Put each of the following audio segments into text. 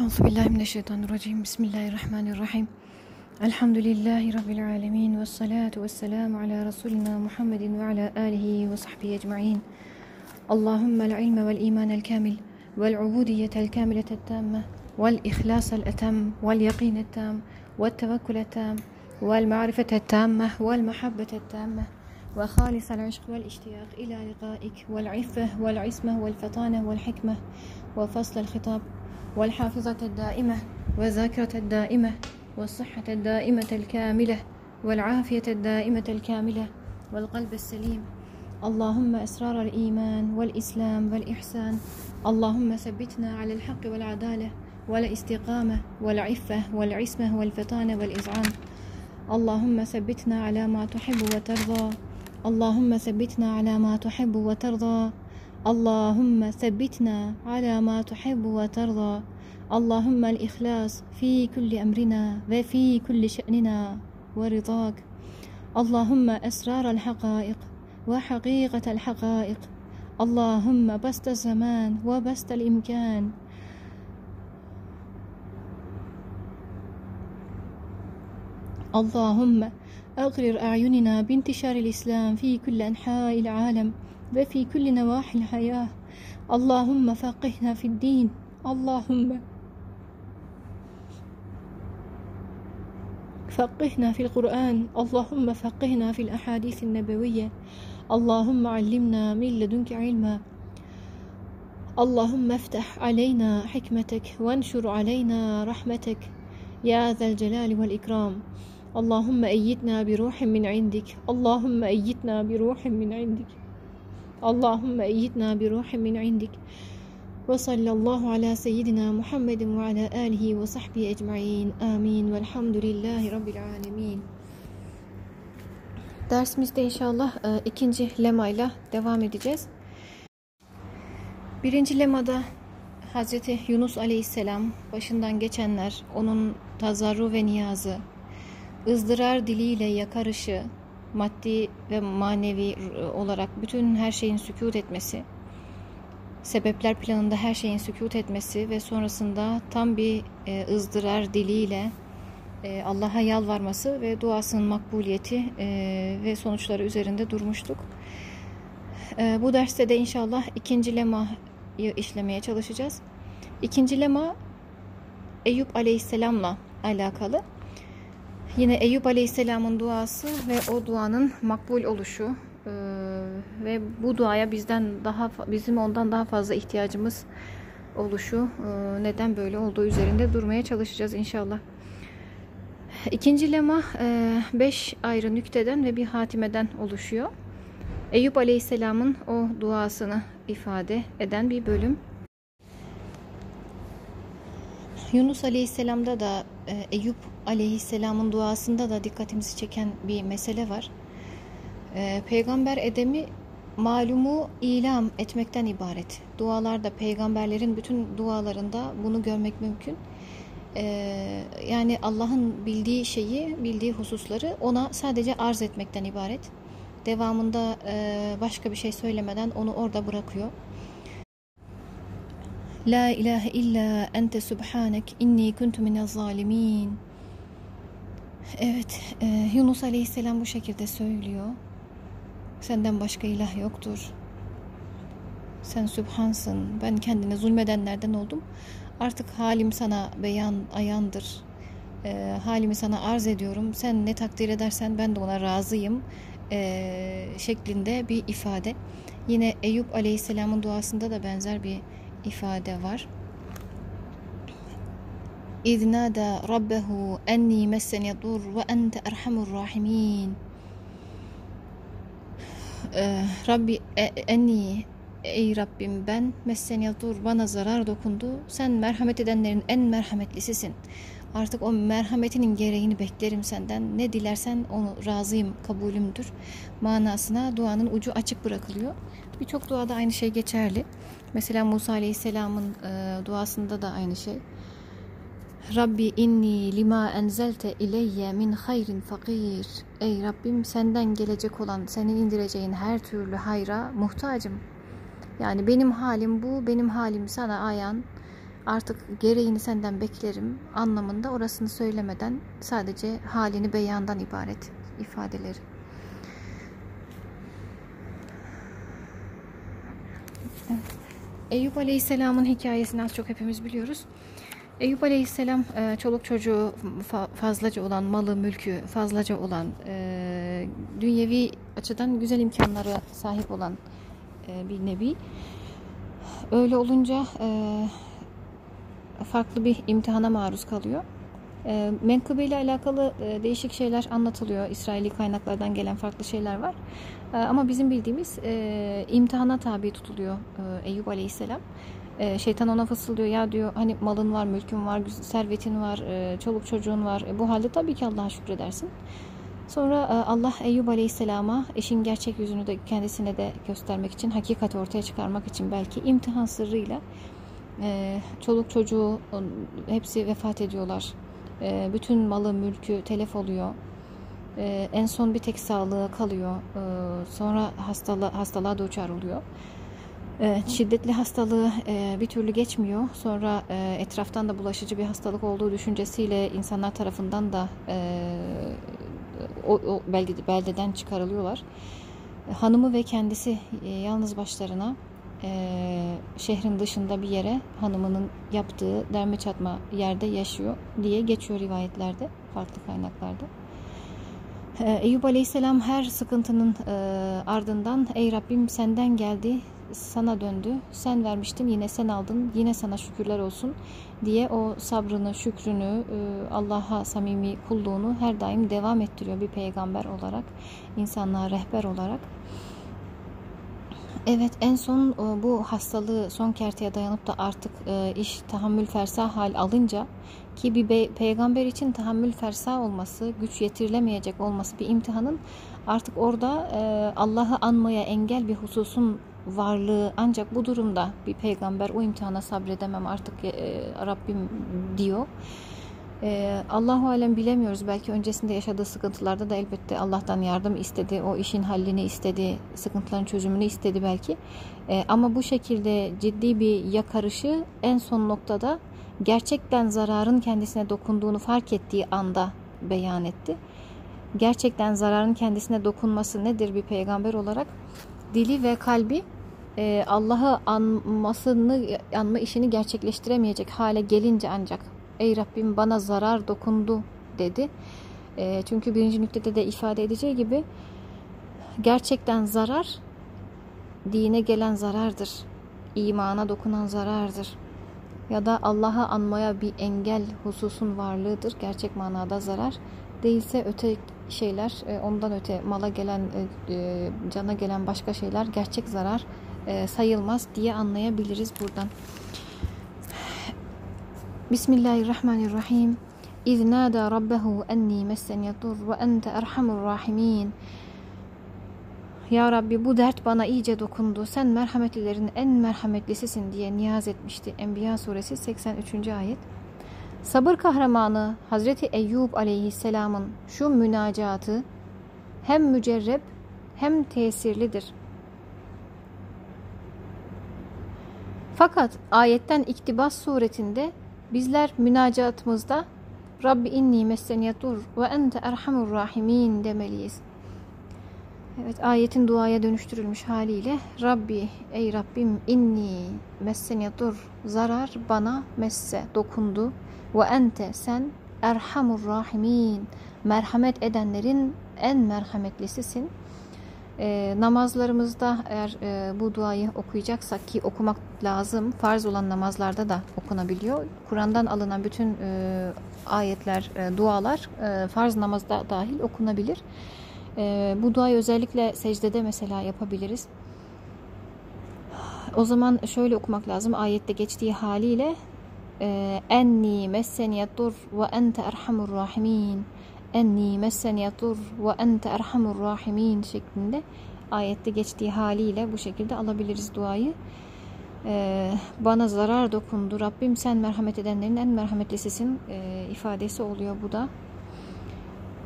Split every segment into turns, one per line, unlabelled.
أعوذ بالله من الشيطان الرجيم. بسم الله الرحمن الرحيم. الحمد لله رب العالمين والصلاة والسلام على رسولنا محمد وعلى آله وصحبه أجمعين. اللهم العلم والإيمان الكامل والعبودية الكاملة التامة والإخلاص الأتم واليقين التام والتوكل التام والمعرفة التامة والمحبة التامة وخالص العشق والاشتياق إلى لقائك والعفة والعصمة والفطانة والحكمة وفصل الخطاب. والحافظة الدائمة والذاكرة الدائمة والصحة الدائمة الكاملة والعافية الدائمة الكاملة والقلب السليم. اللهم أسرار الإيمان والإسلام والإحسان. اللهم ثبتنا على الحق والعدالة والاستقامة والعفة والعصمة والفطانة والإذعان اللهم ثبتنا على ما تحب وترضى. اللهم ثبتنا على ما تحب وترضى. اللهم ثبتنا على ما تحب وترضى. اللهم الإخلاص في كل أمرنا وفي كل شأننا ورضاك. اللهم أسرار الحقائق وحقيقة الحقائق. اللهم بسط الزمان وبسط الإمكان. اللهم أغرر أعيننا بانتشار الإسلام في كل أنحاء العالم وفي كل نواحي الحياة. اللهم فقهنا في الدين. اللهم فقهنا في القرآن اللهم فقهنا في الأحاديث النبوية اللهم علمنا من لدنك علما اللهم افتح علينا حكمتك وانشر علينا رحمتك يا ذا الجلال والإكرام. اللهم أيدنا بروح من عندك اللهم أيدنا بروح من عندك اللهم أيدنا بروح من عندك. ve sallallahu ala seyyidina Muhammedin ve ala alihi ve sahbihi ecmain. Amin. Velhamdülillahi Rabbil alemin. Dersimizde inşallah e, ikinci lemayla devam edeceğiz. Birinci lemada Hazreti Yunus Aleyhisselam başından geçenler, onun tazarru ve niyazı, ızdırar diliyle yakarışı, maddi ve manevi e, olarak bütün her şeyin sükut etmesi, sebepler planında her şeyin sükut etmesi ve sonrasında tam bir e, ızdırar diliyle e, Allah'a yalvarması ve duasının makbuliyeti e, ve sonuçları üzerinde durmuştuk. E, bu derste de inşallah ikinci lemayı işlemeye çalışacağız. İkinci lema Eyüp Aleyhisselam'la alakalı. Yine Eyüp Aleyhisselam'ın duası ve o duanın makbul oluşu ee, ve bu duaya bizden daha bizim ondan daha fazla ihtiyacımız oluşu e, neden böyle olduğu üzerinde durmaya çalışacağız inşallah. İkinci lema e, beş ayrı nükteden ve bir hatimeden oluşuyor. Eyüp Aleyhisselam'ın o duasını ifade eden bir bölüm. Yunus Aleyhisselam'da da e, Eyüp Aleyhisselam'ın duasında da dikkatimizi çeken bir mesele var. E, Peygamber edemi malumu ilam etmekten ibaret. Dualarda peygamberlerin bütün dualarında bunu görmek mümkün. E, yani Allah'ın bildiği şeyi, bildiği hususları ona sadece arz etmekten ibaret. Devamında başka bir şey söylemeden onu orada bırakıyor. La ilahe illa ente subhanek inni kuntu minez zalimin. Evet, e, Yunus Aleyhisselam bu şekilde söylüyor. Senden başka ilah yoktur. Sen sübhansın. Ben kendine zulmedenlerden oldum. Artık halim sana beyan ayandır. E, halimi sana arz ediyorum. Sen ne takdir edersen ben de ona razıyım. E, şeklinde bir ifade. Yine Eyüp Aleyhisselam'ın duasında da benzer bir ifade var. İznada rabbehu enni messeni dur ve ente erhamur rahimin. Ee, Rabbi e, ey Rabbim ben messeni dur bana zarar dokundu. Sen merhamet edenlerin en merhametlisisin. Artık o merhametinin gereğini beklerim senden. Ne dilersen onu razıyım, kabulümdür. Manasına duanın ucu açık bırakılıyor. Birçok duada aynı şey geçerli. Mesela Musa Aleyhisselam'ın e, duasında da aynı şey. Rabbi inni lima enzelte ileyye min hayrin fakir. Ey Rabbim senden gelecek olan, senin indireceğin her türlü hayra muhtacım. Yani benim halim bu, benim halim sana ayan. Artık gereğini senden beklerim anlamında orasını söylemeden sadece halini beyandan ibaret ifadeleri. Eyüp Aleyhisselam'ın hikayesini az çok hepimiz biliyoruz. Eyüp Aleyhisselam e, çoluk çocuğu fazlaca olan, malı mülkü fazlaca olan, e, dünyevi açıdan güzel imkanlara sahip olan e, bir nebi. Öyle olunca farklı bir imtihana maruz kalıyor. Menkıbe ile alakalı değişik şeyler anlatılıyor. İsraili kaynaklardan gelen farklı şeyler var. Ama bizim bildiğimiz imtihana tabi tutuluyor Eyüp Aleyhisselam. E, şeytan ona fısıldıyor ya diyor hani malın var, mülkün var, servetin var, e, çoluk çocuğun var. E, bu halde tabii ki Allah'a şükredersin. Sonra e, Allah Eyyub Aleyhisselam'a eşin gerçek yüzünü de kendisine de göstermek için, hakikati ortaya çıkarmak için belki imtihan sırrıyla e, çoluk çocuğu hepsi vefat ediyorlar. E, bütün malı, mülkü telef oluyor. En son bir tek sağlığı kalıyor. Sonra hastalığa, hastalığa duçar oluyor. Ee, şiddetli hastalığı e, bir türlü geçmiyor. Sonra e, etraftan da bulaşıcı bir hastalık olduğu düşüncesiyle insanlar tarafından da e, o, o beldeden çıkarılıyorlar. Hanımı ve kendisi yalnız başlarına şehrin dışında bir yere hanımının yaptığı derme çatma yerde yaşıyor diye geçiyor rivayetlerde, farklı kaynaklarda. Eyüp Aleyhisselam her sıkıntının ardından ey Rabbim senden geldi sana döndü. Sen vermiştin yine sen aldın. Yine sana şükürler olsun diye o sabrını, şükrünü, e, Allah'a samimi kulluğunu her daim devam ettiriyor bir peygamber olarak, insanlığa rehber olarak. Evet en son e, bu hastalığı son kerteye dayanıp da artık e, iş tahammül fersa hal alınca ki bir peygamber için tahammül fersa olması, güç yetirilemeyecek olması bir imtihanın artık orada Allah'ı anmaya engel bir hususun varlığı ancak bu durumda bir peygamber o imtihana sabredemem artık e, Rabbim diyor. E, Allahu alem bilemiyoruz. Belki öncesinde yaşadığı sıkıntılarda da elbette Allah'tan yardım istedi. O işin hallini istedi. Sıkıntıların çözümünü istedi belki. E, ama bu şekilde ciddi bir yakarışı en son noktada gerçekten zararın kendisine dokunduğunu fark ettiği anda beyan etti. Gerçekten zararın kendisine dokunması nedir bir peygamber olarak? Dili ve kalbi e, Allah'ı anmasını anma işini gerçekleştiremeyecek hale gelince ancak ey Rabbim bana zarar dokundu dedi. E, çünkü birinci nüktede de ifade edeceği gibi gerçekten zarar dine gelen zarardır. imana dokunan zarardır. Ya da Allah'ı anmaya bir engel hususun varlığıdır. Gerçek manada zarar. Değilse öte şeyler, e, ondan öte mala gelen, e, cana gelen başka şeyler gerçek zarar e, sayılmaz diye anlayabiliriz buradan. Bismillahirrahmanirrahim. İz nâdâ rabbehu enni messen yadur ve ente erhamur rahimin. Ya Rabbi bu dert bana iyice dokundu. Sen merhametlilerin en merhametlisisin diye niyaz etmişti. Enbiya suresi 83. ayet. Sabır kahramanı Hazreti Eyyub aleyhisselamın şu münacatı hem mücerreb hem tesirlidir. Fakat ayetten iktibas suretinde bizler münacatımızda Rabbi inni messeniyetur ve ente erhamur rahimin demeliyiz. Evet ayetin duaya dönüştürülmüş haliyle Rabbi ey Rabbim inni messeniyetur zarar bana messe dokundu ve ente sen erhamur rahimin merhamet edenlerin en merhametlisisin.'' E, namazlarımızda eğer e, bu duayı okuyacaksak ki okumak lazım, farz olan namazlarda da okunabiliyor. Kur'an'dan alınan bütün e, ayetler, e, dualar e, farz namazda dahil okunabilir. E, bu duayı özellikle secdede mesela yapabiliriz. O zaman şöyle okumak lazım. Ayette geçtiği haliyle e, enni messeniyetur ve ente erhamur rahimin enni messen yatur ve ente erhamur rahimin şeklinde ayette geçtiği haliyle bu şekilde alabiliriz duayı. Ee, bana zarar dokundu. Rabbim sen merhamet edenlerin en merhametlisisin e, ifadesi oluyor bu da.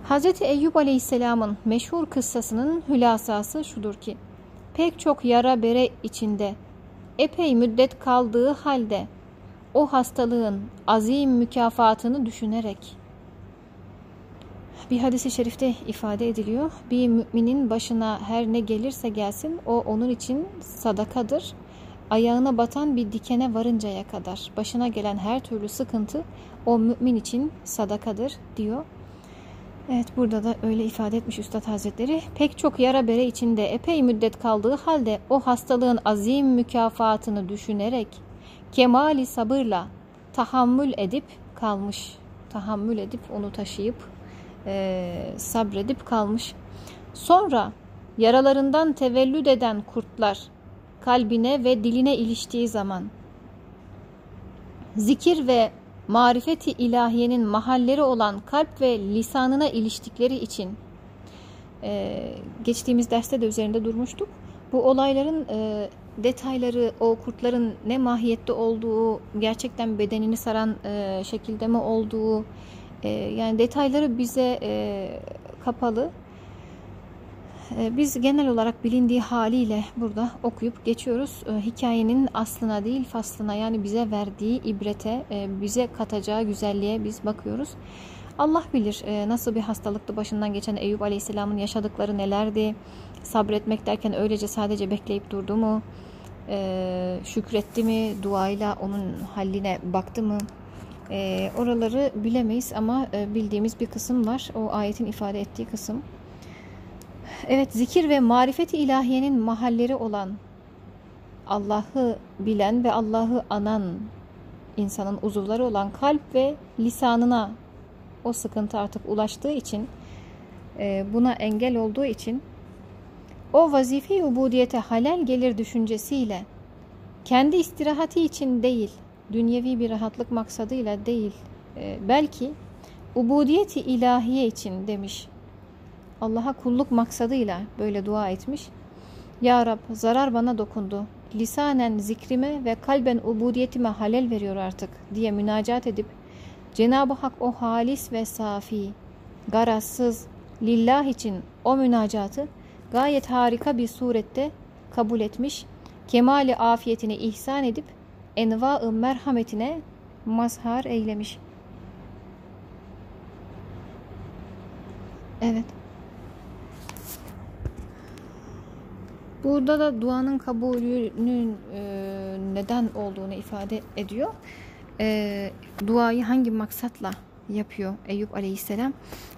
Hz. Eyyub Aleyhisselam'ın meşhur kıssasının hülasası şudur ki pek çok yara bere içinde epey müddet kaldığı halde o hastalığın azim mükafatını düşünerek bir hadisi şerifte ifade ediliyor. Bir müminin başına her ne gelirse gelsin o onun için sadakadır. Ayağına batan bir dikene varıncaya kadar başına gelen her türlü sıkıntı o mümin için sadakadır diyor. Evet burada da öyle ifade etmiş Üstad Hazretleri. Pek çok yara bere içinde epey müddet kaldığı halde o hastalığın azim mükafatını düşünerek kemali sabırla tahammül edip kalmış. Tahammül edip onu taşıyıp e, sabredip kalmış. Sonra yaralarından tevellüd eden kurtlar kalbine ve diline iliştiği zaman zikir ve marifeti ilahiyenin mahalleri olan kalp ve lisanına iliştikleri için e, geçtiğimiz derste de üzerinde durmuştuk. Bu olayların e, detayları, o kurtların ne mahiyette olduğu, gerçekten bedenini saran e, şekilde mi olduğu, e, yani detayları bize e, kapalı. E, biz genel olarak bilindiği haliyle burada okuyup geçiyoruz. E, hikayenin aslına değil faslına yani bize verdiği ibrete, e, bize katacağı güzelliğe biz bakıyoruz. Allah bilir e, nasıl bir hastalıktı başından geçen Eyüp Aleyhisselam'ın yaşadıkları nelerdi. Sabretmek derken öylece sadece bekleyip durdu mu? Şükretti mi? Duayla onun halline baktı mı? E, oraları bilemeyiz ama e, bildiğimiz bir kısım var. O ayetin ifade ettiği kısım. Evet zikir ve marifeti ilahiyenin mahalleri olan Allah'ı bilen ve Allah'ı anan insanın uzuvları olan kalp ve lisanına o sıkıntı artık ulaştığı için e, buna engel olduğu için o vazife ubudiyete halel gelir düşüncesiyle kendi istirahati için değil dünyevi bir rahatlık maksadıyla değil e, belki ubudiyeti ilahiye için demiş. Allah'a kulluk maksadıyla böyle dua etmiş. Ya Rab zarar bana dokundu. Lisanen zikrime ve kalben ubudiyetime halel veriyor artık diye münacat edip Cenab-ı Hak o halis ve safi, garazsız, lillah için o münacatı gayet harika bir surette kabul etmiş, kemali afiyetini ihsan edip enva-ı merhametine mazhar eylemiş. Evet. Burada da duanın kabulünün e, neden olduğunu ifade ediyor. E, duayı hangi maksatla yapıyor Eyüp Aleyhisselam?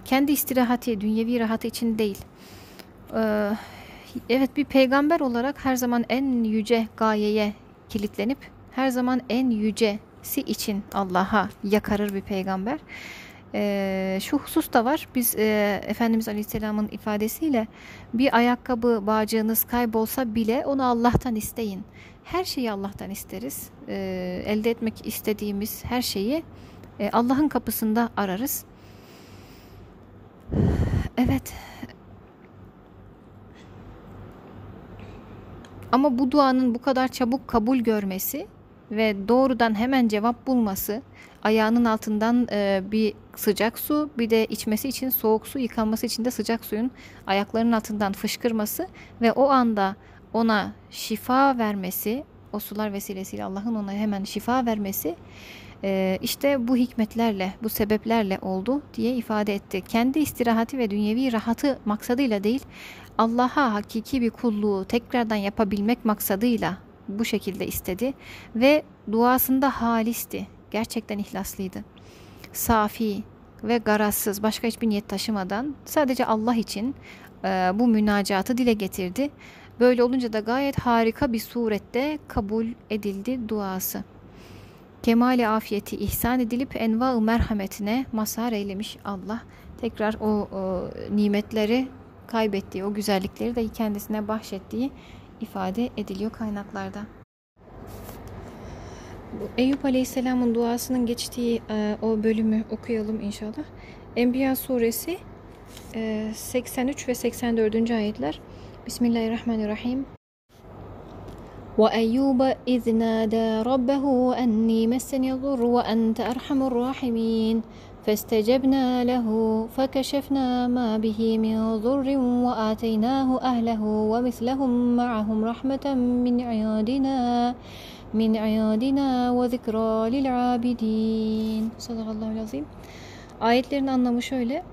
Kendi istirahati, dünyevi rahatı için değil. E, evet bir peygamber olarak her zaman en yüce gayeye kilitlenip her zaman en yücesi için Allah'a yakarır bir peygamber. Ee, şu husus da var. Biz e, Efendimiz Aleyhisselam'ın ifadesiyle bir ayakkabı bağcığınız kaybolsa bile onu Allah'tan isteyin. Her şeyi Allah'tan isteriz. Ee, elde etmek istediğimiz her şeyi e, Allah'ın kapısında ararız. Evet. Ama bu duanın bu kadar çabuk kabul görmesi ve doğrudan hemen cevap bulması, ayağının altından e, bir sıcak su, bir de içmesi için soğuk su, yıkanması için de sıcak suyun ayaklarının altından fışkırması ve o anda ona şifa vermesi, o sular vesilesiyle Allah'ın ona hemen şifa vermesi e, işte bu hikmetlerle, bu sebeplerle oldu diye ifade etti. Kendi istirahati ve dünyevi rahatı maksadıyla değil, Allah'a hakiki bir kulluğu tekrardan yapabilmek maksadıyla bu şekilde istedi ve duasında halisti. Gerçekten ihlaslıydı. Safi ve garazsız başka hiçbir niyet taşımadan sadece Allah için e, bu münacatı dile getirdi. Böyle olunca da gayet harika bir surette kabul edildi duası. Kemali afiyeti ihsan edilip enva-ı merhametine mazhar eylemiş Allah. Tekrar o, o nimetleri kaybettiği, o güzellikleri de kendisine bahşettiği ifade ediliyor kaynaklarda. Eyüp Aleyhisselam'ın duasının geçtiği e, o bölümü okuyalım inşallah. Enbiya suresi e, 83 ve 84. ayetler. Bismillahirrahmanirrahim. وأيوب إذ نادى ربه أني مسني الضر وأنت أرحم الراحمين فاستجبنا له فكشفنا ما به من ضر وآتيناه أهله ومثلهم معهم رحمة من عندنا min ayadina ve zikra lil abidin. Sadakallahu azim. Ayetlerin anlamı şöyle.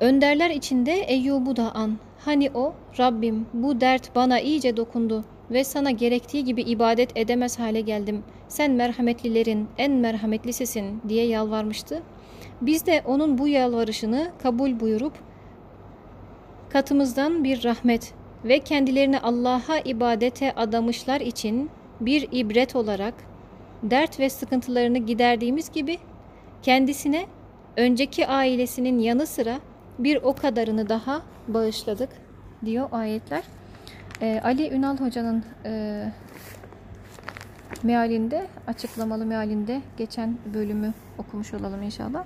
Önderler içinde Eyyub'u da an. Hani o Rabbim bu dert bana iyice dokundu ve sana gerektiği gibi ibadet edemez hale geldim. Sen merhametlilerin en merhametlisisin diye yalvarmıştı. Biz de onun bu yalvarışını kabul buyurup katımızdan bir rahmet ve kendilerini Allah'a ibadete adamışlar için bir ibret olarak dert ve sıkıntılarını giderdiğimiz gibi kendisine önceki ailesinin yanı sıra bir o kadarını daha bağışladık diyor ayetler. Ee, Ali Ünal Hoca'nın e, mealinde, açıklamalı mealinde geçen bölümü okumuş olalım inşallah.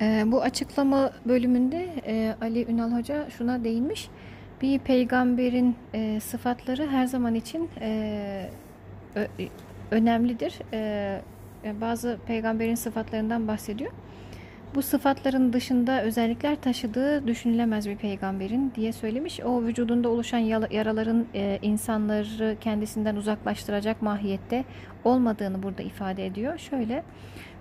Ee, bu açıklama bölümünde e, Ali Ünal Hoca şuna değinmiş. Bir peygamberin e, sıfatları her zaman için e, ö, önemlidir. E, bazı peygamberin sıfatlarından bahsediyor. Bu sıfatların dışında özellikler taşıdığı düşünülemez bir peygamberin diye söylemiş. O vücudunda oluşan yaraların e, insanları kendisinden uzaklaştıracak mahiyette olmadığını burada ifade ediyor. Şöyle,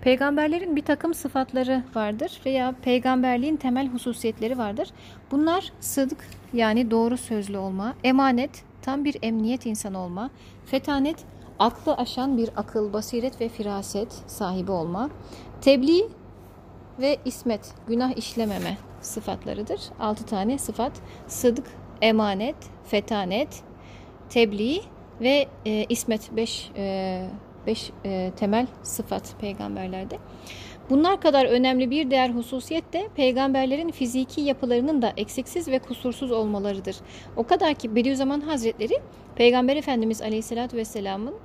peygamberlerin bir takım sıfatları vardır veya peygamberliğin temel hususiyetleri vardır. Bunlar sıdk yani doğru sözlü olma, emanet, tam bir emniyet insanı olma, fetanet, aklı aşan bir akıl, basiret ve firaset sahibi olma, tebliğ ve ismet, günah işlememe sıfatlarıdır. Altı tane sıfat. Sıdk, emanet, fetanet, tebliğ ve e, ismet. Beş, e, beş e, temel sıfat peygamberlerde. Bunlar kadar önemli bir değer hususiyet de peygamberlerin fiziki yapılarının da eksiksiz ve kusursuz olmalarıdır. O kadar ki Bediüzzaman Hazretleri Peygamber Efendimiz Aleyhisselatü Vesselam'ın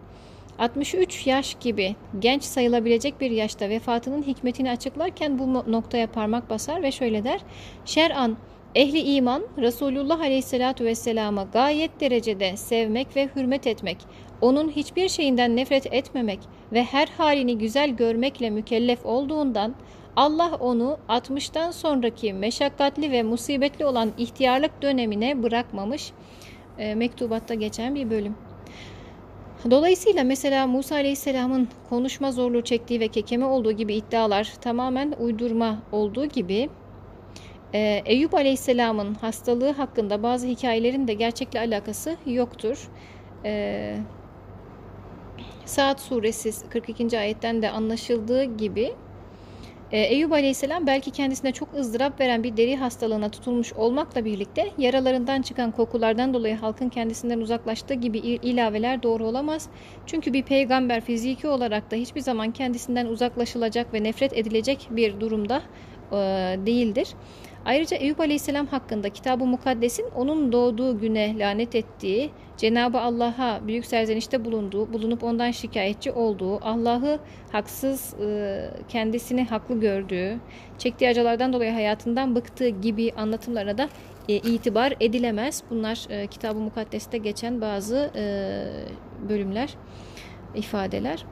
63 yaş gibi genç sayılabilecek bir yaşta vefatının hikmetini açıklarken bu noktaya parmak basar ve şöyle der. Şer'an ehli iman Resulullah Aleyhisselatü Vesselam'a gayet derecede sevmek ve hürmet etmek, onun hiçbir şeyinden nefret etmemek ve her halini güzel görmekle mükellef olduğundan Allah onu 60'tan sonraki meşakkatli ve musibetli olan ihtiyarlık dönemine bırakmamış. E, mektubatta geçen bir bölüm. Dolayısıyla mesela Musa Aleyhisselam'ın konuşma zorluğu çektiği ve kekeme olduğu gibi iddialar tamamen uydurma olduğu gibi e, Eyüp Aleyhisselam'ın hastalığı hakkında bazı hikayelerin de gerçekle alakası yoktur. E, Saat suresi 42. ayetten de anlaşıldığı gibi e, Eyüp Aleyhisselam belki kendisine çok ızdırap veren bir deri hastalığına tutulmuş olmakla birlikte yaralarından çıkan kokulardan dolayı halkın kendisinden uzaklaştığı gibi ilaveler doğru olamaz. Çünkü bir peygamber fiziki olarak da hiçbir zaman kendisinden uzaklaşılacak ve nefret edilecek bir durumda e, değildir. Ayrıca Eyüp Aleyhisselam hakkında Kitab-ı Mukaddes'in onun doğduğu güne lanet ettiği, Cenabı Allah'a büyük serzenişte bulunduğu, bulunup ondan şikayetçi olduğu, Allah'ı haksız, e, kendisini haklı gördüğü, çektiği acılardan dolayı hayatından bıktığı gibi anlatımlara da e, itibar edilemez. Bunlar e, Kitab-ı Mukaddes'te geçen bazı bölümler, ifadeler.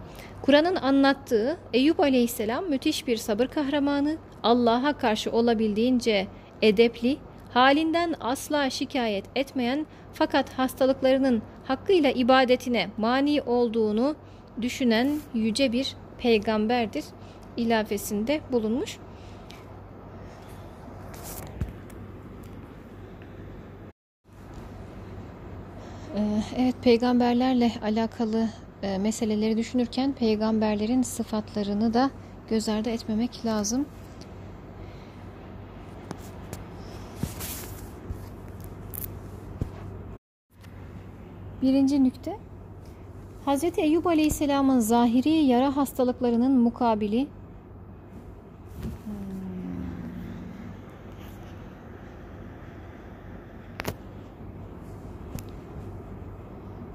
Kur'an'ın anlattığı Eyüp Aleyhisselam müthiş bir sabır kahramanı, Allah'a karşı olabildiğince edepli, halinden asla şikayet etmeyen fakat hastalıklarının hakkıyla ibadetine mani olduğunu düşünen yüce bir peygamberdir ilafesinde bulunmuş. Ee, evet peygamberlerle alakalı e, meseleleri düşünürken peygamberlerin sıfatlarını da göz ardı etmemek lazım. Birinci nükte Hz. Eyyub Aleyhisselam'ın zahiri yara hastalıklarının mukabili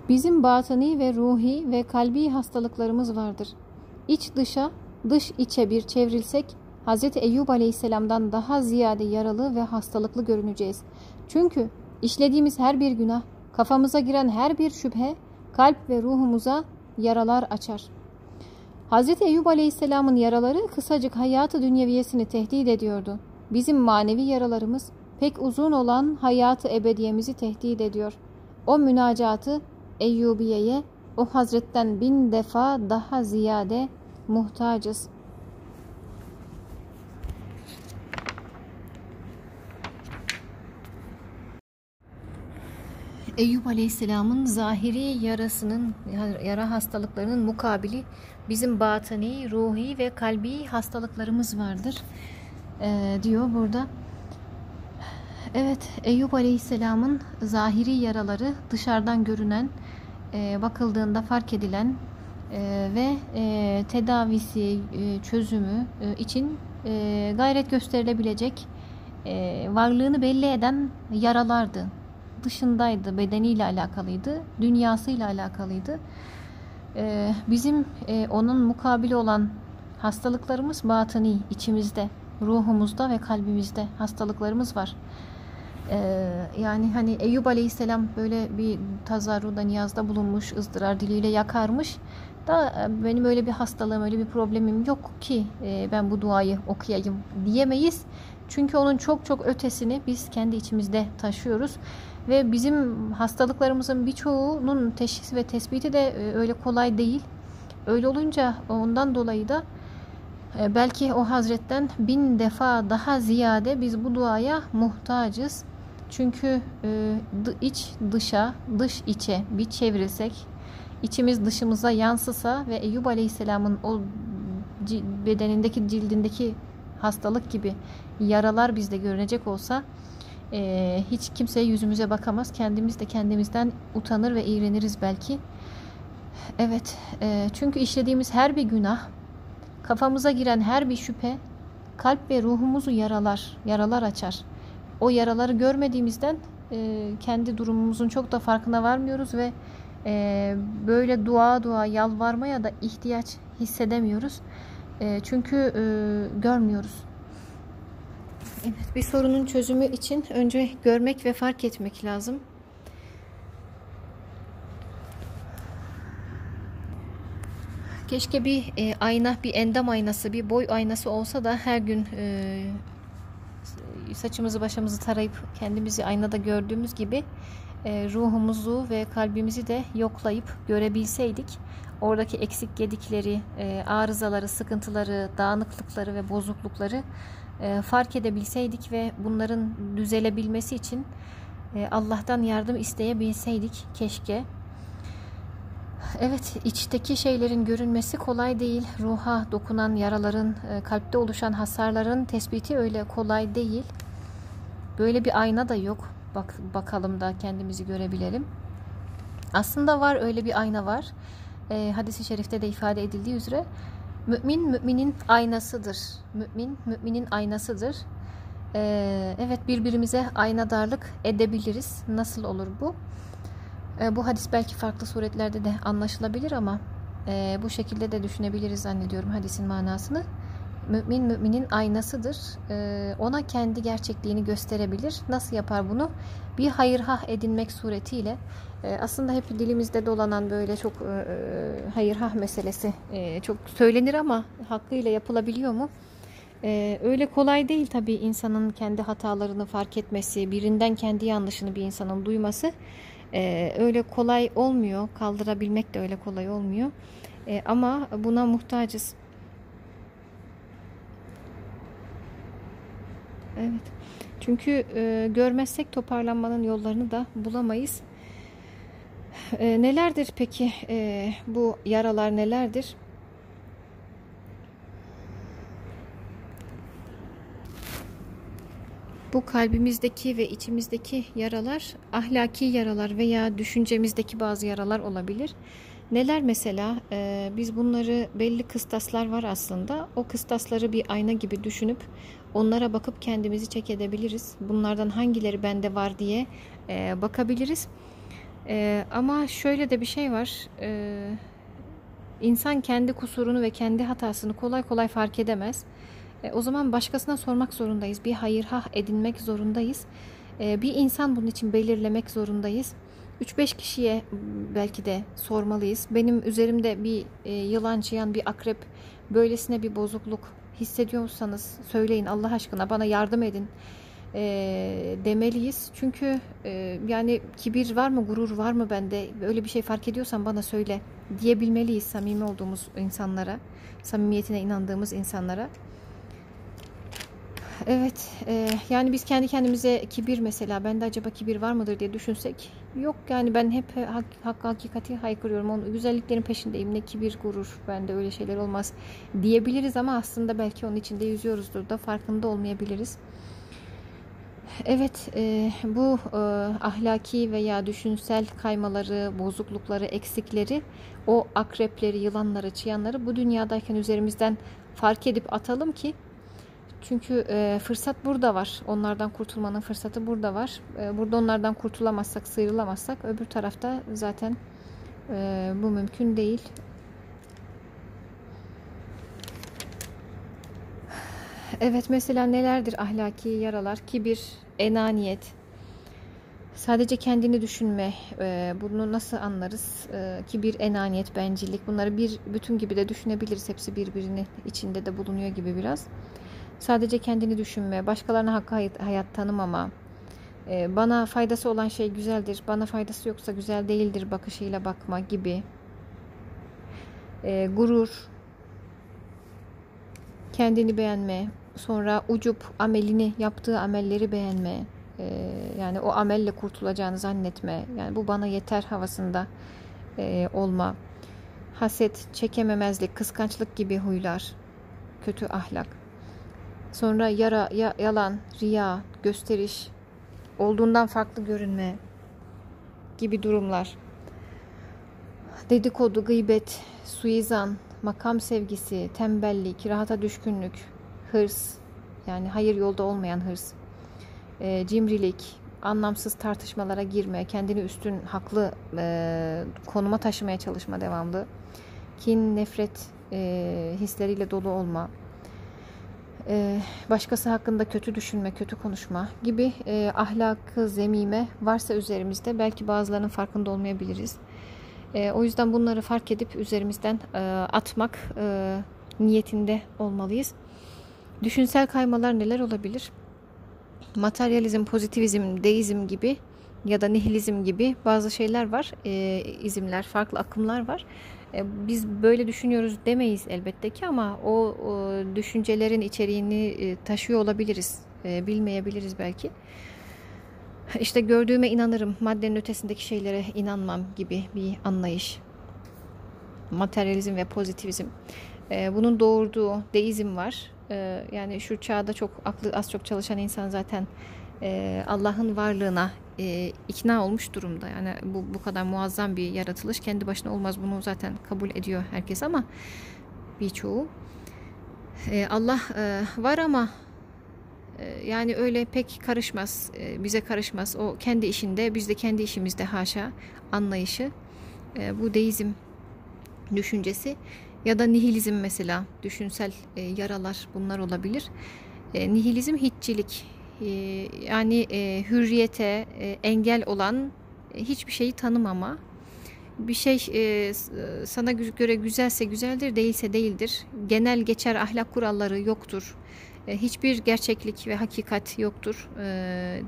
Bizim batını ve ruhi ve kalbi hastalıklarımız vardır. İç dışa, dış içe bir çevrilsek Hz. Eyyub Aleyhisselam'dan daha ziyade yaralı ve hastalıklı görüneceğiz. Çünkü işlediğimiz her bir günah, kafamıza giren her bir şüphe, kalp ve ruhumuza yaralar açar. Hz. Eyyub Aleyhisselam'ın yaraları kısacık hayatı dünyeviyesini tehdit ediyordu. Bizim manevi yaralarımız pek uzun olan hayatı ebediyemizi tehdit ediyor. O münacatı Eyyubiye'ye o hazretten bin defa daha ziyade muhtacız. Eyüp Aleyhisselam'ın zahiri yarasının, yara hastalıklarının mukabili bizim batani, ruhi ve kalbi hastalıklarımız vardır ee, diyor burada. Evet, Eyüp Aleyhisselam'ın zahiri yaraları dışarıdan görünen, e, bakıldığında fark edilen e, ve e, tedavisi, e, çözümü e, için e, gayret gösterilebilecek e, varlığını belli eden yaralardı. Dışındaydı, bedeniyle alakalıydı, dünyasıyla alakalıydı. E, bizim e, onun mukabili olan hastalıklarımız batıni, içimizde, ruhumuzda ve kalbimizde hastalıklarımız var. Ee, yani hani Eyüp Aleyhisselam böyle bir tazarruda niyazda bulunmuş ızdırar diliyle yakarmış da e, benim öyle bir hastalığım öyle bir problemim yok ki e, ben bu duayı okuyayım diyemeyiz. Çünkü onun çok çok ötesini biz kendi içimizde taşıyoruz ve bizim hastalıklarımızın birçoğunun teşhis ve tespiti de e, öyle kolay değil. Öyle olunca ondan dolayı da belki o hazretten bin defa daha ziyade biz bu duaya muhtacız. Çünkü e, iç dışa, dış içe bir çevrilsek, içimiz dışımıza yansısa ve Eyüp Aleyhisselam'ın o bedenindeki cildindeki hastalık gibi yaralar bizde görünecek olsa e, hiç kimseye yüzümüze bakamaz. Kendimiz de kendimizden utanır ve iğreniriz belki. Evet, e, çünkü işlediğimiz her bir günah, kafamıza giren her bir şüphe, kalp ve ruhumuzu yaralar, yaralar açar o yaraları görmediğimizden e, kendi durumumuzun çok da farkına varmıyoruz ve e, böyle dua dua yalvarmaya da ihtiyaç hissedemiyoruz. E, çünkü e, görmüyoruz. Evet, bir sorunun çözümü için önce görmek ve fark etmek lazım. Keşke bir e, ayna, bir endam aynası, bir boy aynası olsa da her gün e, saçımızı başımızı tarayıp kendimizi aynada gördüğümüz gibi e, ruhumuzu ve kalbimizi de yoklayıp görebilseydik oradaki eksik gedikleri, e, arızaları, sıkıntıları, dağınıklıkları ve bozuklukları e, fark edebilseydik ve bunların düzelebilmesi için e, Allah'tan yardım isteyebilseydik keşke. Evet, içteki şeylerin görünmesi kolay değil. Ruha dokunan yaraların, e, kalpte oluşan hasarların tespiti öyle kolay değil. Böyle bir ayna da yok. Bak bakalım da kendimizi görebilelim. Aslında var öyle bir ayna var. E, hadisi şerifte de ifade edildiği üzere mümin müminin aynasıdır. Mümin müminin aynasıdır. E, evet birbirimize aynadarlık edebiliriz. Nasıl olur bu? E, bu hadis belki farklı suretlerde de anlaşılabilir ama e, bu şekilde de düşünebiliriz zannediyorum hadisin manasını. Mümin müminin aynasıdır. E, ona kendi gerçekliğini gösterebilir. Nasıl yapar bunu? Bir hayırhah edinmek suretiyle. E, aslında hep dilimizde dolanan böyle çok e, e hayırhah meselesi e, çok söylenir ama hakkıyla yapılabiliyor mu? Ee, öyle kolay değil tabii insanın kendi hatalarını fark etmesi, birinden kendi yanlışını bir insanın duyması. Ee, öyle kolay olmuyor. Kaldırabilmek de öyle kolay olmuyor. Ee, ama buna muhtacız. Evet. Çünkü e, görmezsek toparlanmanın yollarını da bulamayız. E, nelerdir peki e, bu yaralar nelerdir? Bu kalbimizdeki ve içimizdeki yaralar ahlaki yaralar veya düşüncemizdeki bazı yaralar olabilir. Neler mesela? Ee, biz bunları belli kıstaslar var aslında. O kıstasları bir ayna gibi düşünüp onlara bakıp kendimizi çek edebiliriz. Bunlardan hangileri bende var diye e, bakabiliriz. E, ama şöyle de bir şey var. E, insan kendi kusurunu ve kendi hatasını kolay kolay fark edemez. E, o zaman başkasına sormak zorundayız. Bir hayır hah edinmek zorundayız. E, bir insan bunun için belirlemek zorundayız. 3-5 kişiye belki de sormalıyız. Benim üzerimde bir e, yılan, çıyan, bir akrep böylesine bir bozukluk hissediyorsanız söyleyin Allah aşkına bana yardım edin. e, demeliyiz. Çünkü e, yani kibir var mı, gurur var mı bende? Öyle bir şey fark ediyorsan bana söyle diyebilmeliyiz samimi olduğumuz insanlara, samimiyetine inandığımız insanlara. Evet, e, yani biz kendi kendimize kibir mesela, bende acaba kibir var mıdır diye düşünsek, yok. Yani ben hep hak, hak hakikati haykırıyorum, onun güzelliklerin peşindeyim, ne kibir, gurur, bende öyle şeyler olmaz diyebiliriz ama aslında belki onun içinde yüzüyoruzdur da farkında olmayabiliriz. Evet, e, bu e, ahlaki veya düşünsel kaymaları, bozuklukları, eksikleri, o akrepleri, yılanları, çıyanları bu dünyadayken üzerimizden fark edip atalım ki çünkü e, fırsat burada var. Onlardan kurtulmanın fırsatı burada var. E, burada onlardan kurtulamazsak, sıyrılamazsak öbür tarafta zaten e, bu mümkün değil. Evet mesela nelerdir ahlaki yaralar? Kibir, enaniyet, sadece kendini düşünme. E, bunu nasıl anlarız? E, kibir, enaniyet, bencillik bunları bir bütün gibi de düşünebiliriz. Hepsi birbirinin içinde de bulunuyor gibi biraz. Sadece kendini düşünme, başkalarına hakkı hayat tanımama, e, bana faydası olan şey güzeldir, bana faydası yoksa güzel değildir bakışıyla bakma gibi. E, gurur, kendini beğenme, sonra ucup amelini, yaptığı amelleri beğenme, e, yani o amelle kurtulacağını zannetme, yani bu bana yeter havasında olma, haset, çekememezlik, kıskançlık gibi huylar, kötü ahlak. Sonra yara, ya, yalan, riya, gösteriş, olduğundan farklı görünme gibi durumlar. Dedikodu, gıybet, suizan, makam sevgisi, tembellik, rahata düşkünlük, hırs, yani hayır yolda olmayan hırs, e, cimrilik, anlamsız tartışmalara girme, kendini üstün, haklı e, konuma taşımaya çalışma devamlı, kin, nefret e, hisleriyle dolu olma, başkası hakkında kötü düşünme, kötü konuşma gibi e, ahlakı zemime varsa üzerimizde belki bazılarının farkında olmayabiliriz. E, o yüzden bunları fark edip üzerimizden atmak niyetinde olmalıyız. Düşünsel kaymalar neler olabilir? Materyalizm, pozitivizm, deizm gibi ya da nihilizm gibi bazı şeyler var, izimler, farklı akımlar var. E, biz böyle düşünüyoruz demeyiz elbette ki ama o, düşüncelerin içeriğini e, taşıyor olabiliriz. E, bilmeyebiliriz belki. İşte gördüğüme inanırım, maddenin ötesindeki şeylere inanmam gibi bir anlayış. Materyalizm ve pozitivizm. Bunun doğurduğu deizm var. Yani şu çağda çok aklı az çok çalışan insan zaten Allah'ın varlığına e, ikna olmuş durumda. Yani bu bu kadar muazzam bir yaratılış kendi başına olmaz. Bunu zaten kabul ediyor herkes ama birçoğu. E, Allah e, var ama e, yani öyle pek karışmaz. E, bize karışmaz. O kendi işinde, biz de kendi işimizde haşa anlayışı. E, bu deizm düşüncesi ya da nihilizm mesela düşünsel e, yaralar bunlar olabilir. E, nihilizm hiççilik yani e, hürriyete e, engel olan e, hiçbir şeyi tanımama. Bir şey sana göre güzelse güzeldir değilse değildir. Genel geçer ahlak kuralları yoktur. Hiçbir gerçeklik ve hakikat yoktur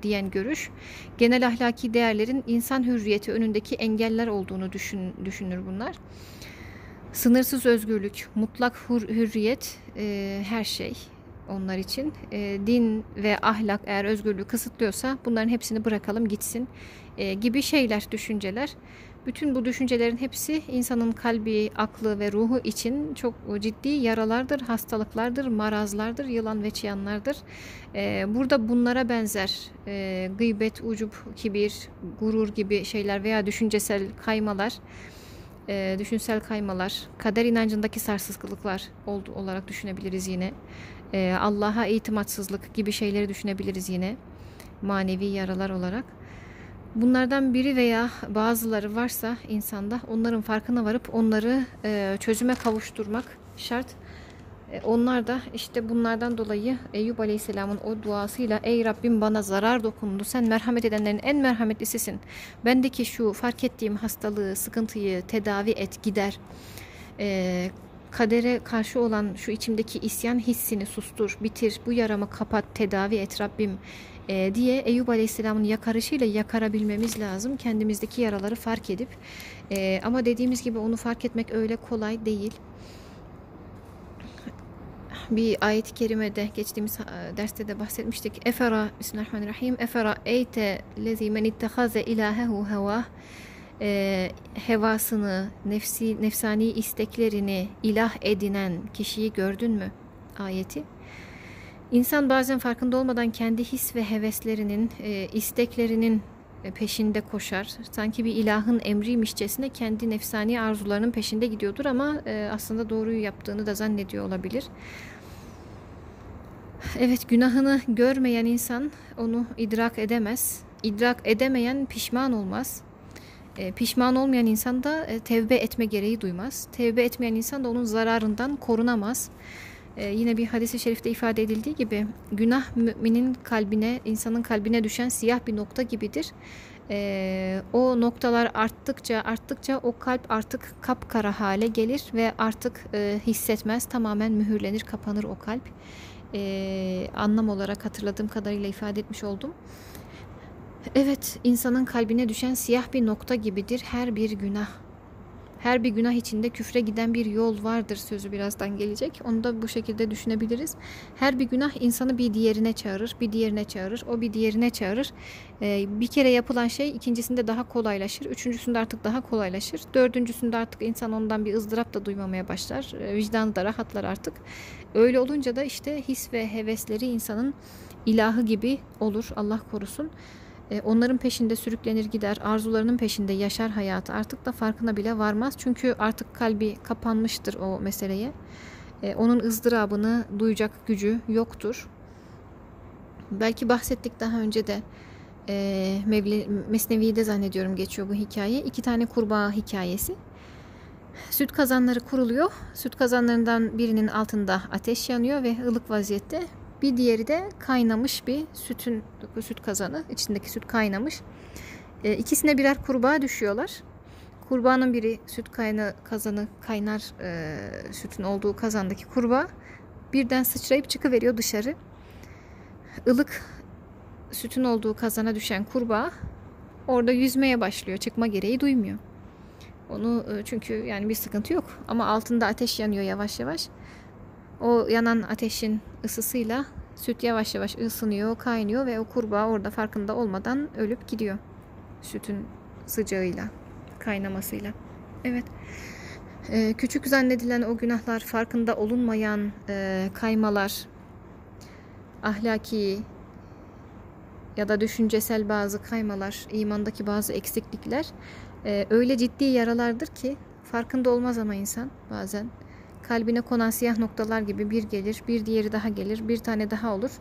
diyen görüş. Genel ahlaki değerlerin insan hürriyeti önündeki engeller olduğunu düşün, düşünür bunlar. Sınırsız özgürlük mutlak hürriyet her şey onlar için. E, din ve ahlak eğer özgürlüğü kısıtlıyorsa bunların hepsini bırakalım gitsin e, gibi şeyler, düşünceler. Bütün bu düşüncelerin hepsi insanın kalbi, aklı ve ruhu için çok ciddi yaralardır, hastalıklardır, marazlardır, yılan ve çıyanlardır. Ee, burada bunlara benzer e, gıybet, ucup, kibir, gurur gibi şeyler veya düşüncesel kaymalar, e, düşünsel kaymalar, kader inancındaki sarsızlıklar olarak düşünebiliriz yine. Ee, Allah'a itimatsızlık gibi şeyleri düşünebiliriz yine manevi yaralar olarak. Bunlardan biri veya bazıları varsa insanda onların farkına varıp onları e, çözüme kavuşturmak şart. E, onlar da işte bunlardan dolayı Eyüp Aleyhisselam'ın o duasıyla Ey Rabbim bana zarar dokundu. Sen merhamet edenlerin en merhametlisisin. Bendeki şu fark ettiğim hastalığı, sıkıntıyı tedavi et, gider. E, Kadere karşı olan şu içimdeki isyan hissini sustur, bitir, bu yaramı kapat, tedavi et Rabbim e, diye Eyüp Aleyhisselam'ın yakarışıyla yakarabilmemiz lazım. Kendimizdeki yaraları fark edip. E, ama dediğimiz gibi onu fark etmek öyle kolay değil bir ayet-i kerimede geçtiğimiz derste de bahsetmiştik. Efera Bismillahirrahmanirrahim. Efera eyte lezi men ittehaze ilahehu heva e, hevasını, nefsi, nefsani isteklerini ilah edinen kişiyi gördün mü? Ayeti. İnsan bazen farkında olmadan kendi his ve heveslerinin, e, isteklerinin peşinde koşar. Sanki bir ilahın emriymişçesine kendi nefsani arzularının peşinde gidiyordur ama e, aslında doğruyu yaptığını da zannediyor olabilir. Evet günahını görmeyen insan onu idrak edemez. İdrak edemeyen pişman olmaz. E, pişman olmayan insan da e, tevbe etme gereği duymaz. Tevbe etmeyen insan da onun zararından korunamaz. E, yine bir hadis-i şerifte ifade edildiği gibi günah müminin kalbine, insanın kalbine düşen siyah bir nokta gibidir. E, o noktalar arttıkça arttıkça o kalp artık kapkara hale gelir ve artık e, hissetmez. Tamamen mühürlenir, kapanır o kalp e, anlam olarak hatırladığım kadarıyla ifade etmiş oldum. Evet, insanın kalbine düşen siyah bir nokta gibidir her bir günah. Her bir günah içinde küfre giden bir yol vardır sözü birazdan gelecek. Onu da bu şekilde düşünebiliriz. Her bir günah insanı bir diğerine çağırır, bir diğerine çağırır, o bir diğerine çağırır. Ee, bir kere yapılan şey ikincisinde daha kolaylaşır, üçüncüsünde artık daha kolaylaşır. Dördüncüsünde artık insan ondan bir ızdırap da duymamaya başlar. Ee, vicdanı da rahatlar artık. Öyle olunca da işte his ve hevesleri insanın ilahı gibi olur Allah korusun. E, onların peşinde sürüklenir gider, arzularının peşinde yaşar hayatı. Artık da farkına bile varmaz. Çünkü artık kalbi kapanmıştır o meseleye. E, onun ızdırabını duyacak gücü yoktur. Belki bahsettik daha önce de e, Mevli, Mesnevi'de zannediyorum geçiyor bu hikaye. İki tane kurbağa hikayesi. Süt kazanları kuruluyor. Süt kazanlarından birinin altında ateş yanıyor ve ılık vaziyette. Bir diğeri de kaynamış bir sütün süt kazanı. içindeki süt kaynamış. E, ikisine birer kurbağa düşüyorlar. Kurbağanın biri süt kayna, kazanı kaynar e, sütün olduğu kazandaki kurbağa birden sıçrayıp çıkıveriyor dışarı. Ilık sütün olduğu kazana düşen kurbağa orada yüzmeye başlıyor. Çıkma gereği duymuyor. Onu e, çünkü yani bir sıkıntı yok ama altında ateş yanıyor yavaş yavaş. O yanan ateşin ısısıyla süt yavaş yavaş ısınıyor, kaynıyor ve o kurbağa orada farkında olmadan ölüp gidiyor. Sütün sıcağıyla, kaynamasıyla. Evet. Ee, küçük zannedilen o günahlar, farkında olunmayan e, kaymalar, ahlaki ya da düşüncesel bazı kaymalar, imandaki bazı eksiklikler e, öyle ciddi yaralardır ki farkında olmaz ama insan bazen. Kalbine konan siyah noktalar gibi bir gelir, bir diğeri daha gelir, bir tane daha olur.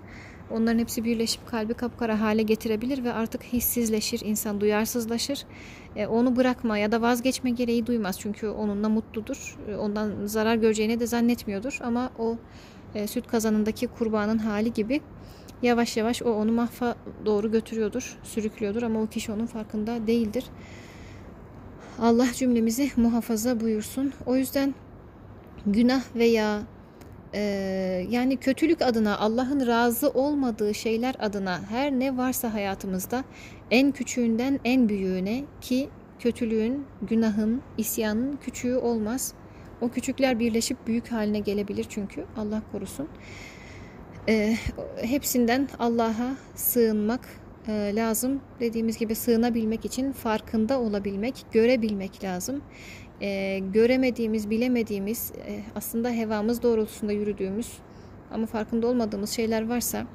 Onların hepsi birleşip kalbi kapkara hale getirebilir ve artık hissizleşir, insan duyarsızlaşır. E, onu bırakma ya da vazgeçme gereği duymaz çünkü onunla mutludur. E, ondan zarar göreceğini de zannetmiyordur ama o e, süt kazanındaki kurbanın hali gibi yavaş yavaş o onu mahva doğru götürüyordur, sürüklüyordur ama o kişi onun farkında değildir. Allah cümlemizi muhafaza buyursun. O yüzden günah veya e, yani kötülük adına Allah'ın razı olmadığı şeyler adına her ne varsa hayatımızda en küçüğünden en büyüğüne ki kötülüğün, günahın, isyanın küçüğü olmaz. O küçükler birleşip büyük haline gelebilir çünkü Allah korusun. E, hepsinden Allah'a sığınmak e, lazım. Dediğimiz gibi sığınabilmek için farkında olabilmek, görebilmek lazım e, göremediğimiz, bilemediğimiz, e, aslında hevamız doğrultusunda yürüdüğümüz ama farkında olmadığımız şeyler varsa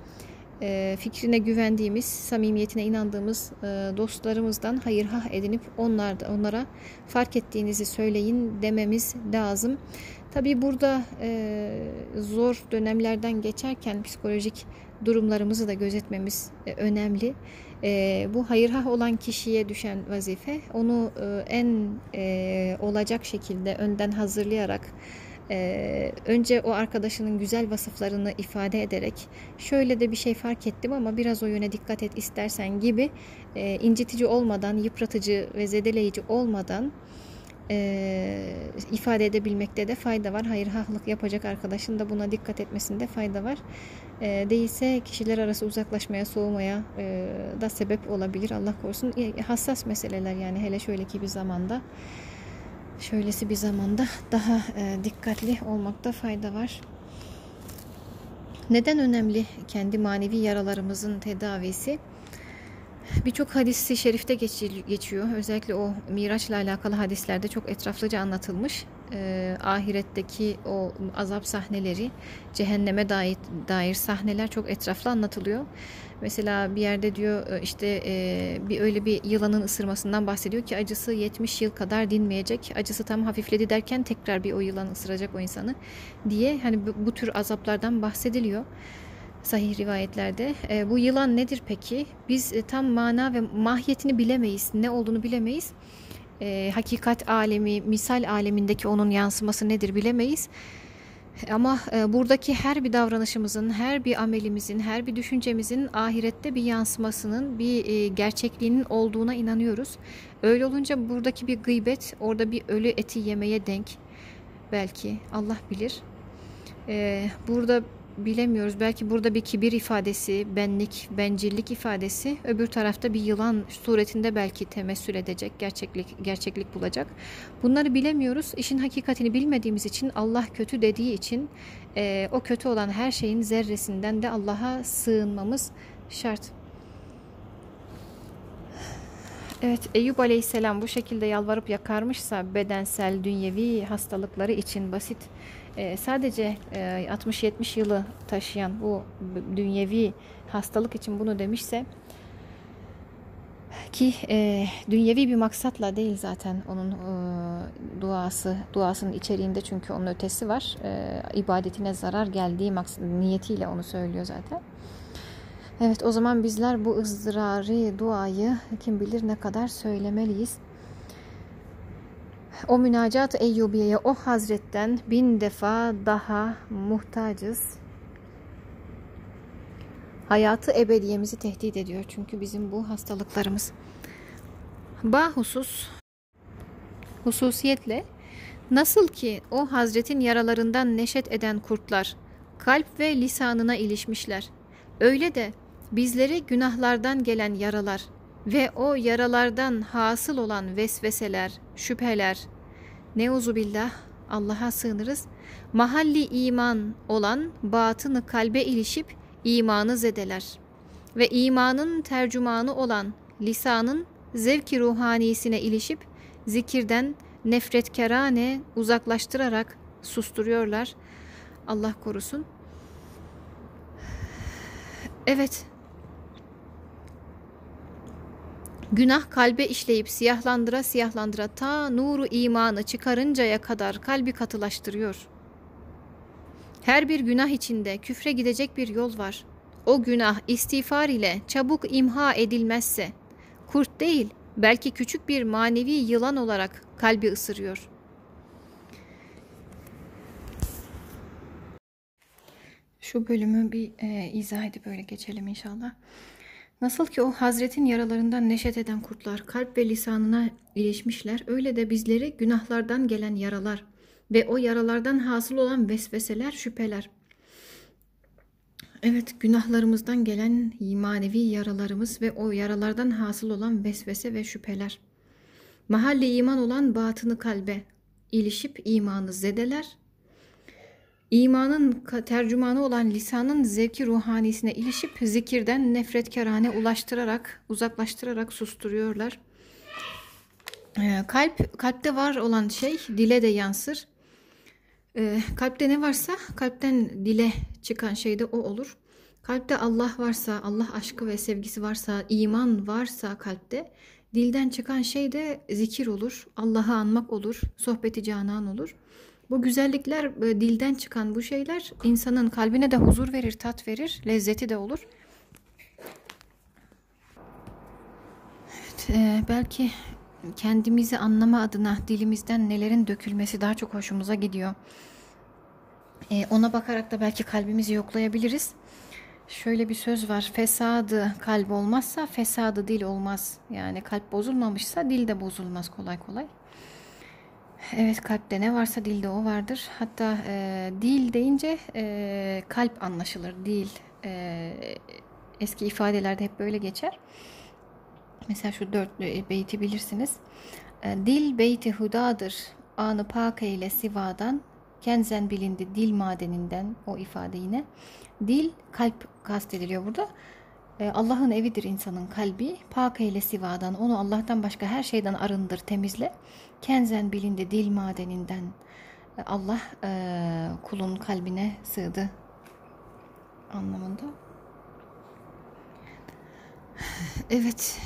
e, fikrine güvendiğimiz, samimiyetine inandığımız e, dostlarımızdan hayır ha edinip onlar onlara fark ettiğinizi söyleyin dememiz lazım. Tabi burada e, zor dönemlerden geçerken psikolojik durumlarımızı da gözetmemiz e, önemli. E, bu hayırhah olan kişiye düşen vazife onu e, en olacak şekilde önden hazırlayarak önce o arkadaşının güzel vasıflarını ifade ederek şöyle de bir şey fark ettim ama biraz o yöne dikkat et istersen gibi incitici olmadan, yıpratıcı ve zedeleyici olmadan e, ifade edebilmekte de fayda var. Hayır hahlık yapacak arkadaşın da buna dikkat etmesinde fayda var. E, değilse kişiler arası uzaklaşmaya, soğumaya e, da sebep olabilir. Allah korusun. E, hassas meseleler yani hele şöyle ki bir zamanda şöylesi bir zamanda daha e, dikkatli olmakta fayda var. Neden önemli kendi manevi yaralarımızın tedavisi? Birçok hadisi şerifte geçiyor. Özellikle o Miraç'la alakalı hadislerde çok etraflıca anlatılmış. E, ahiretteki o azap sahneleri, cehenneme dair, dair sahneler çok etraflı anlatılıyor. Mesela bir yerde diyor e, işte e, bir öyle bir yılanın ısırmasından bahsediyor ki acısı 70 yıl kadar dinmeyecek. Acısı tam hafifledi derken tekrar bir o yılan ısıracak o insanı diye hani bu, bu tür azaplardan bahsediliyor sahih rivayetlerde. E, bu yılan nedir peki? Biz e, tam mana ve mahiyetini bilemeyiz. Ne olduğunu bilemeyiz. E, hakikat alemi, misal alemindeki onun yansıması nedir bilemeyiz. Ama e, buradaki her bir davranışımızın, her bir amelimizin, her bir düşüncemizin ahirette bir yansımasının, bir e, gerçekliğinin olduğuna inanıyoruz. Öyle olunca buradaki bir gıybet, orada bir ölü eti yemeye denk. Belki Allah bilir. E, burada bilemiyoruz. Belki burada bir kibir ifadesi, benlik, bencillik ifadesi, öbür tarafta bir yılan suretinde belki temessül edecek, gerçeklik gerçeklik bulacak. Bunları bilemiyoruz. İşin hakikatini bilmediğimiz için Allah kötü dediği için e, o kötü olan her şeyin zerresinden de Allah'a sığınmamız şart. Evet Eyüp Aleyhisselam bu şekilde yalvarıp yakarmışsa bedensel, dünyevi hastalıkları için basit e, sadece e, 60-70 yılı taşıyan bu dünyevi hastalık için bunu demişse ki e, dünyevi bir maksatla değil zaten onun e, duası duasının içeriğinde çünkü onun ötesi var e, ibadetine zarar geldiği maksat, niyetiyle onu söylüyor zaten. Evet o zaman bizler bu ızdırarı duayı kim bilir ne kadar söylemeliyiz. O münacat Eyyubiye'ye o hazretten bin defa daha muhtacız. Hayatı ebediyemizi tehdit ediyor çünkü bizim bu hastalıklarımız. Bahusus hususiyetle nasıl ki o hazretin yaralarından neşet eden kurtlar kalp ve lisanına ilişmişler. Öyle de bizleri günahlardan gelen yaralar ve o yaralardan hasıl olan vesveseler, şüpheler, neuzu billah Allah'a sığınırız. Mahalli iman olan batını kalbe ilişip imanı zedeler ve imanın tercümanı olan lisanın zevki ruhanisine ilişip zikirden nefretkerane uzaklaştırarak susturuyorlar. Allah korusun. Evet, Günah kalbe işleyip siyahlandıra siyahlandıra ta nuru imanı çıkarıncaya kadar kalbi katılaştırıyor. Her bir günah içinde küfre gidecek bir yol var. O günah istiğfar ile çabuk imha edilmezse, kurt değil belki küçük bir manevi yılan olarak kalbi ısırıyor. Şu bölümü bir e, izah edip böyle geçelim inşallah. Nasıl ki o Hazretin yaralarından neşet eden kurtlar kalp ve lisanına ilişmişler, öyle de bizleri günahlardan gelen yaralar ve o yaralardan hasıl olan vesveseler, şüpheler. Evet, günahlarımızdan gelen manevi yaralarımız ve o yaralardan hasıl olan vesvese ve şüpheler. Mahalli iman olan batını kalbe ilişip imanı zedeler İmanın tercümanı olan lisanın zevki ruhanisine ilişip zikirden nefretkarane ulaştırarak, uzaklaştırarak susturuyorlar. Ee, kalp, kalpte var olan şey dile de yansır. Ee, kalpte ne varsa kalpten dile çıkan şey de o olur. Kalpte Allah varsa, Allah aşkı ve sevgisi varsa, iman varsa kalpte dilden çıkan şey de zikir olur, Allah'ı anmak olur, sohbeti canan olur. Bu güzellikler, e, dilden çıkan bu şeyler insanın kalbine de huzur verir, tat verir, lezzeti de olur. Evet, e, belki kendimizi anlama adına dilimizden nelerin dökülmesi daha çok hoşumuza gidiyor. E, ona bakarak da belki kalbimizi yoklayabiliriz. Şöyle bir söz var. Fesadı kalp olmazsa fesadı dil olmaz. Yani kalp bozulmamışsa dil de bozulmaz kolay kolay. Evet kalpte ne varsa dilde o vardır. Hatta e, dil deyince e, kalp anlaşılır. Dil e, eski ifadelerde hep böyle geçer. Mesela şu dört beyti bilirsiniz. E, dil beyti hudadır. Anı pak eyle sivadan. Kenzen bilindi dil madeninden o ifade yine. Dil kalp kastediliyor burada. E, Allah'ın evidir insanın kalbi. Pak eyle sivadan. Onu Allah'tan başka her şeyden arındır, temizle. Kenzen bilindi dil madeninden. E, Allah e, kulun kalbine sığdı anlamında. Evet.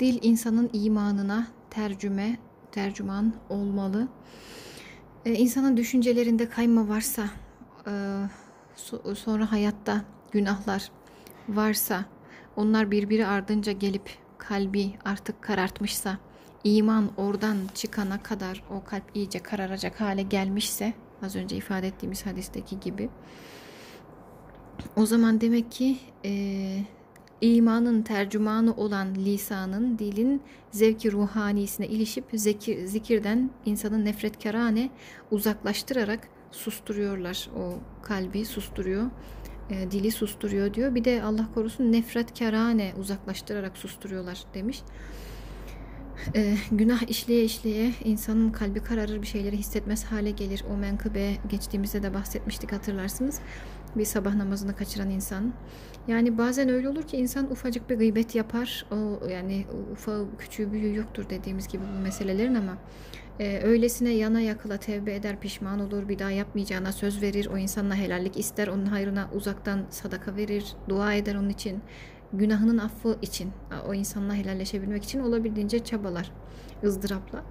Dil insanın imanına tercüme, tercüman olmalı. Ee, insanın düşüncelerinde kayma varsa, e, so sonra hayatta günahlar varsa, onlar birbiri ardınca gelip kalbi artık karartmışsa, iman oradan çıkana kadar o kalp iyice kararacak hale gelmişse, az önce ifade ettiğimiz hadisteki gibi, o zaman demek ki e, imanın tercümanı olan lisanın, dilin zevki ruhanisine ilişip zekir, zikirden insanın nefretkarane uzaklaştırarak susturuyorlar. O kalbi susturuyor, e, dili susturuyor diyor. Bir de Allah korusun nefretkarane uzaklaştırarak susturuyorlar demiş. E, günah işleye işleye insanın kalbi kararır bir şeyleri hissetmez hale gelir. O menkıbe geçtiğimizde de bahsetmiştik hatırlarsınız bir sabah namazını kaçıran insan. Yani bazen öyle olur ki insan ufacık bir gıybet yapar. O yani ufa küçüğü büyüğü yoktur dediğimiz gibi bu meselelerin ama e, öylesine yana yakıla tevbe eder, pişman olur, bir daha yapmayacağına söz verir. O insanla helallik ister, onun hayrına uzaktan sadaka verir, dua eder onun için. Günahının affı için, o insanla helalleşebilmek için olabildiğince çabalar, ızdırapla.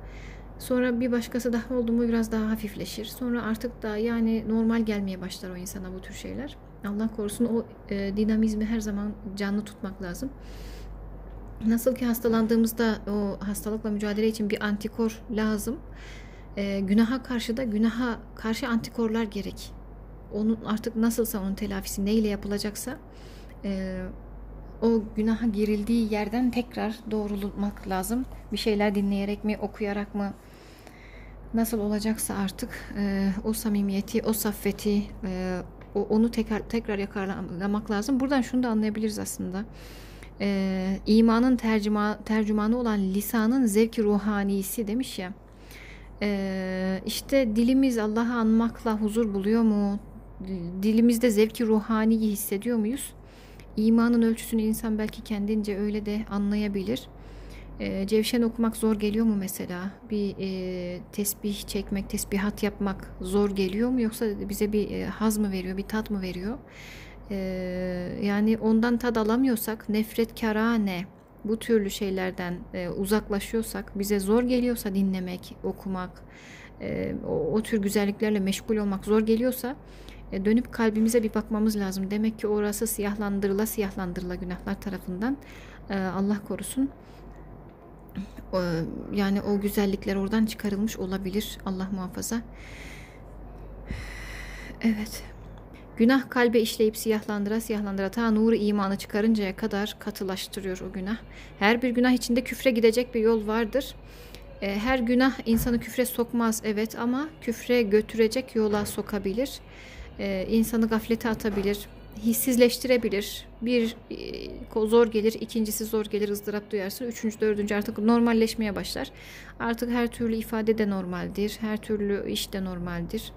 Sonra bir başkası daha oldu mu biraz daha hafifleşir. Sonra artık da yani normal gelmeye başlar o insana bu tür şeyler. Allah korusun o e, dinamizmi her zaman canlı tutmak lazım. Nasıl ki hastalandığımızda o hastalıkla mücadele için bir antikor lazım. E, günaha karşı da günaha karşı antikorlar gerek. Onun artık nasılsa onun telafisi neyle yapılacaksa e, o günaha girildiği yerden tekrar doğrulmak lazım. Bir şeyler dinleyerek mi, okuyarak mı, nasıl olacaksa artık e, o samimiyeti, o saffeti, e, o, onu tekrar tekrar yakarlamak lazım. Buradan şunu da anlayabiliriz aslında. E, imanın tercüma, tercümanı olan lisanın zevki ruhanisi demiş ya. E, işte dilimiz Allah'ı anmakla huzur buluyor mu? Dilimizde zevki ruhaniyi hissediyor muyuz? İmanın ölçüsünü insan belki kendince öyle de anlayabilir. E, cevşen okumak zor geliyor mu mesela? Bir e, tesbih çekmek, tesbihat yapmak zor geliyor mu? Yoksa bize bir e, haz mı veriyor, bir tat mı veriyor? E, yani ondan tad alamıyorsak, nefret karane bu türlü şeylerden e, uzaklaşıyorsak, bize zor geliyorsa dinlemek, okumak, e, o, o tür güzelliklerle meşgul olmak zor geliyorsa e, dönüp kalbimize bir bakmamız lazım. Demek ki orası siyahlandırıla siyahlandırıla günahlar tarafından e, Allah korusun yani o güzellikler oradan çıkarılmış olabilir. Allah muhafaza. Evet. Günah kalbe işleyip siyahlandıra siyahlandıra ta nuru imanı çıkarıncaya kadar katılaştırıyor o günah. Her bir günah içinde küfre gidecek bir yol vardır. E, her günah insanı küfre sokmaz evet ama küfre götürecek yola sokabilir. E, insanı gaflete atabilir hissizleştirebilir. Bir e, zor gelir, ikincisi zor gelir, ızdırap duyarsın. Üçüncü, dördüncü artık normalleşmeye başlar. Artık her türlü ifade de normaldir. Her türlü iş de normaldir.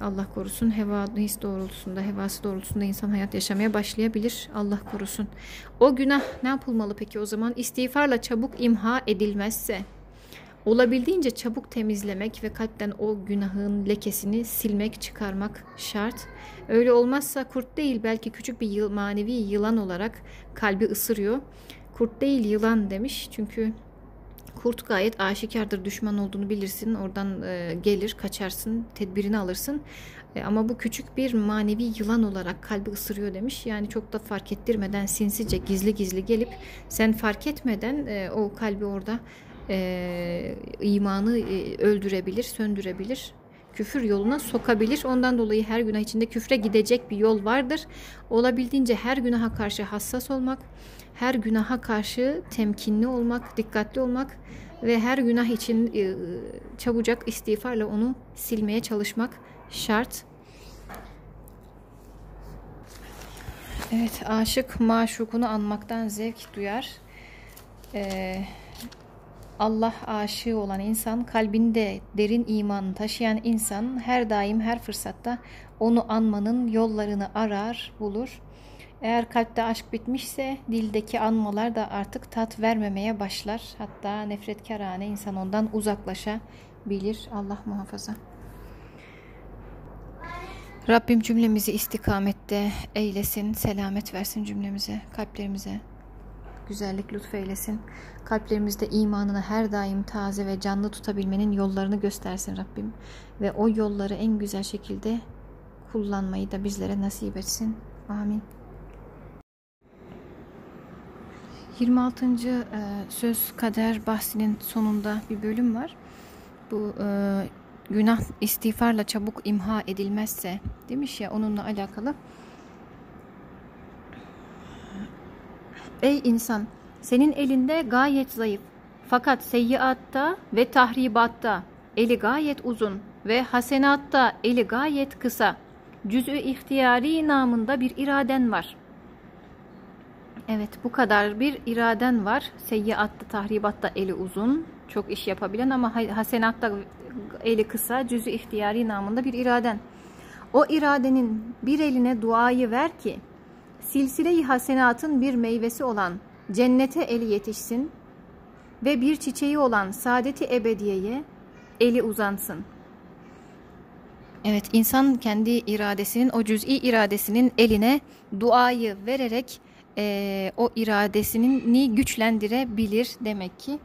Allah korusun heva his doğrultusunda, hevası doğrultusunda insan hayat yaşamaya başlayabilir. Allah korusun. O günah ne yapılmalı peki o zaman? İstiğfarla çabuk imha edilmezse, olabildiğince çabuk temizlemek ve kalpten o günahın lekesini silmek, çıkarmak şart. Öyle olmazsa kurt değil belki küçük bir yıl, manevi yılan olarak kalbi ısırıyor. Kurt değil yılan demiş çünkü kurt gayet aşikardır düşman olduğunu bilirsin oradan e, gelir kaçarsın tedbirini alırsın e, ama bu küçük bir manevi yılan olarak kalbi ısırıyor demiş yani çok da fark ettirmeden sinsice gizli gizli gelip sen fark etmeden e, o kalbi orada e, imanı e, öldürebilir söndürebilir küfür yoluna sokabilir. Ondan dolayı her günah içinde küfre gidecek bir yol vardır. Olabildiğince her günaha karşı hassas olmak, her günaha karşı temkinli olmak, dikkatli olmak ve her günah için e, çabucak istiğfarla onu silmeye çalışmak şart. Evet, aşık maşukunu anmaktan zevk duyar. Ee, Allah aşığı olan insan, kalbinde derin iman taşıyan insan her daim her fırsatta onu anmanın yollarını arar, bulur. Eğer kalpte aşk bitmişse dildeki anmalar da artık tat vermemeye başlar. Hatta nefretkarane insan ondan uzaklaşabilir. Allah muhafaza. Rabbim cümlemizi istikamette eylesin, selamet versin cümlemize, kalplerimize. Güzellik lütfeylesin. Kalplerimizde imanını her daim taze ve canlı tutabilmenin yollarını göstersin Rabbim. Ve o yolları en güzel şekilde kullanmayı da bizlere nasip etsin. Amin. 26. E, söz kader bahsinin sonunda bir bölüm var. Bu e, günah istiğfarla çabuk imha edilmezse demiş ya onunla alakalı. Ey insan senin elinde gayet zayıf fakat seyyiatta ve tahribatta eli gayet uzun ve hasenatta eli gayet kısa. Cüz'ü ihtiyari namında bir iraden var. Evet bu kadar bir iraden var. Seyyiatta, tahribatta eli uzun, çok iş yapabilen ama hasenatta eli kısa, cüzü ihtiyari namında bir iraden. O iradenin bir eline duayı ver ki, silsile-i hasenatın bir meyvesi olan cennete eli yetişsin ve bir çiçeği olan saadeti ebediyeye eli uzansın. Evet insan kendi iradesinin o cüz'i iradesinin eline duayı vererek e, o iradesini güçlendirebilir demek ki.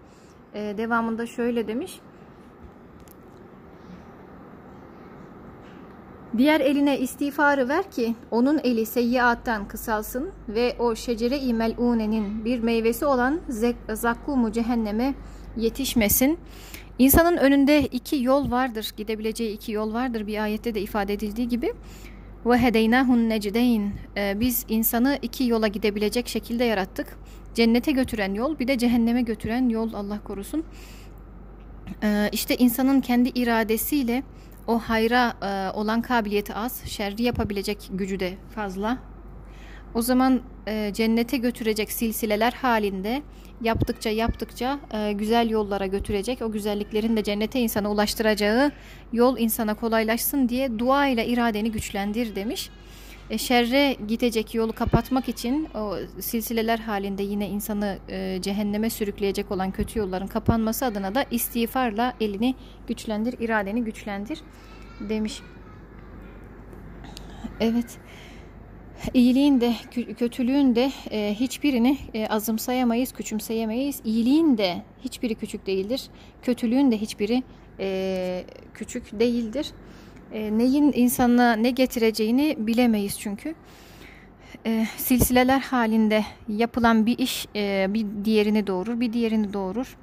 E, devamında şöyle demiş. Diğer eline istiğfarı ver ki onun eli seyyiattan kısalsın ve o şecere-i mel'unenin bir meyvesi olan zakkumu cehenneme yetişmesin. İnsanın önünde iki yol vardır, gidebileceği iki yol vardır bir ayette de ifade edildiği gibi. Ve hedeynahun necdeyn. Ee, biz insanı iki yola gidebilecek şekilde yarattık. Cennete götüren yol, bir de cehenneme götüren yol Allah korusun. Ee, işte insanın kendi iradesiyle o hayra e, olan kabiliyeti az, şerri yapabilecek gücü de fazla. O zaman e, cennete götürecek silsileler halinde yaptıkça yaptıkça e, güzel yollara götürecek. O güzelliklerin de cennete insana ulaştıracağı yol insana kolaylaşsın diye dua ile iradeni güçlendir demiş. E, şerre gidecek yolu kapatmak için o silsileler halinde yine insanı e, cehenneme sürükleyecek olan kötü yolların kapanması adına da istiğfarla elini güçlendir, iradeni güçlendir demiş. Evet. İyiliğin de kötülüğün de e, hiçbirini e, azımsayamayız, küçümseyemeyiz. İyiliğin de hiçbiri küçük değildir. Kötülüğün de hiçbiri e, küçük değildir. E, neyin insanına ne getireceğini bilemeyiz çünkü. E, silsileler halinde yapılan bir iş e, bir diğerini doğurur, bir diğerini doğurur.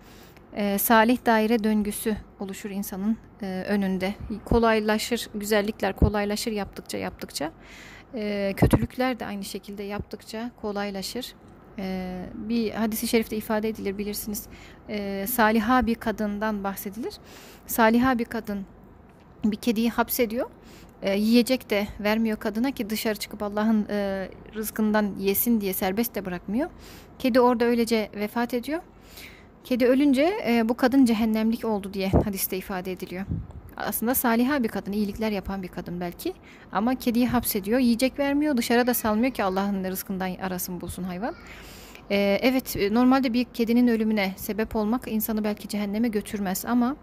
E, salih daire döngüsü oluşur insanın e, önünde. Kolaylaşır, güzellikler kolaylaşır yaptıkça yaptıkça. E, kötülükler de aynı şekilde yaptıkça kolaylaşır. E, bir hadisi şerifte ifade edilir bilirsiniz. E, saliha bir kadından bahsedilir. Saliha bir kadın bir kediyi hapsediyor. E, yiyecek de vermiyor kadına ki dışarı çıkıp Allah'ın e, rızkından yesin diye serbest de bırakmıyor. Kedi orada öylece vefat ediyor. Kedi ölünce e, bu kadın cehennemlik oldu diye hadiste ifade ediliyor. Aslında saliha bir kadın, iyilikler yapan bir kadın belki. Ama kediyi hapsediyor, yiyecek vermiyor, dışarı da salmıyor ki Allah'ın rızkından arasın bulsun hayvan. Ee, evet, normalde bir kedinin ölümüne sebep olmak insanı belki cehenneme götürmez ama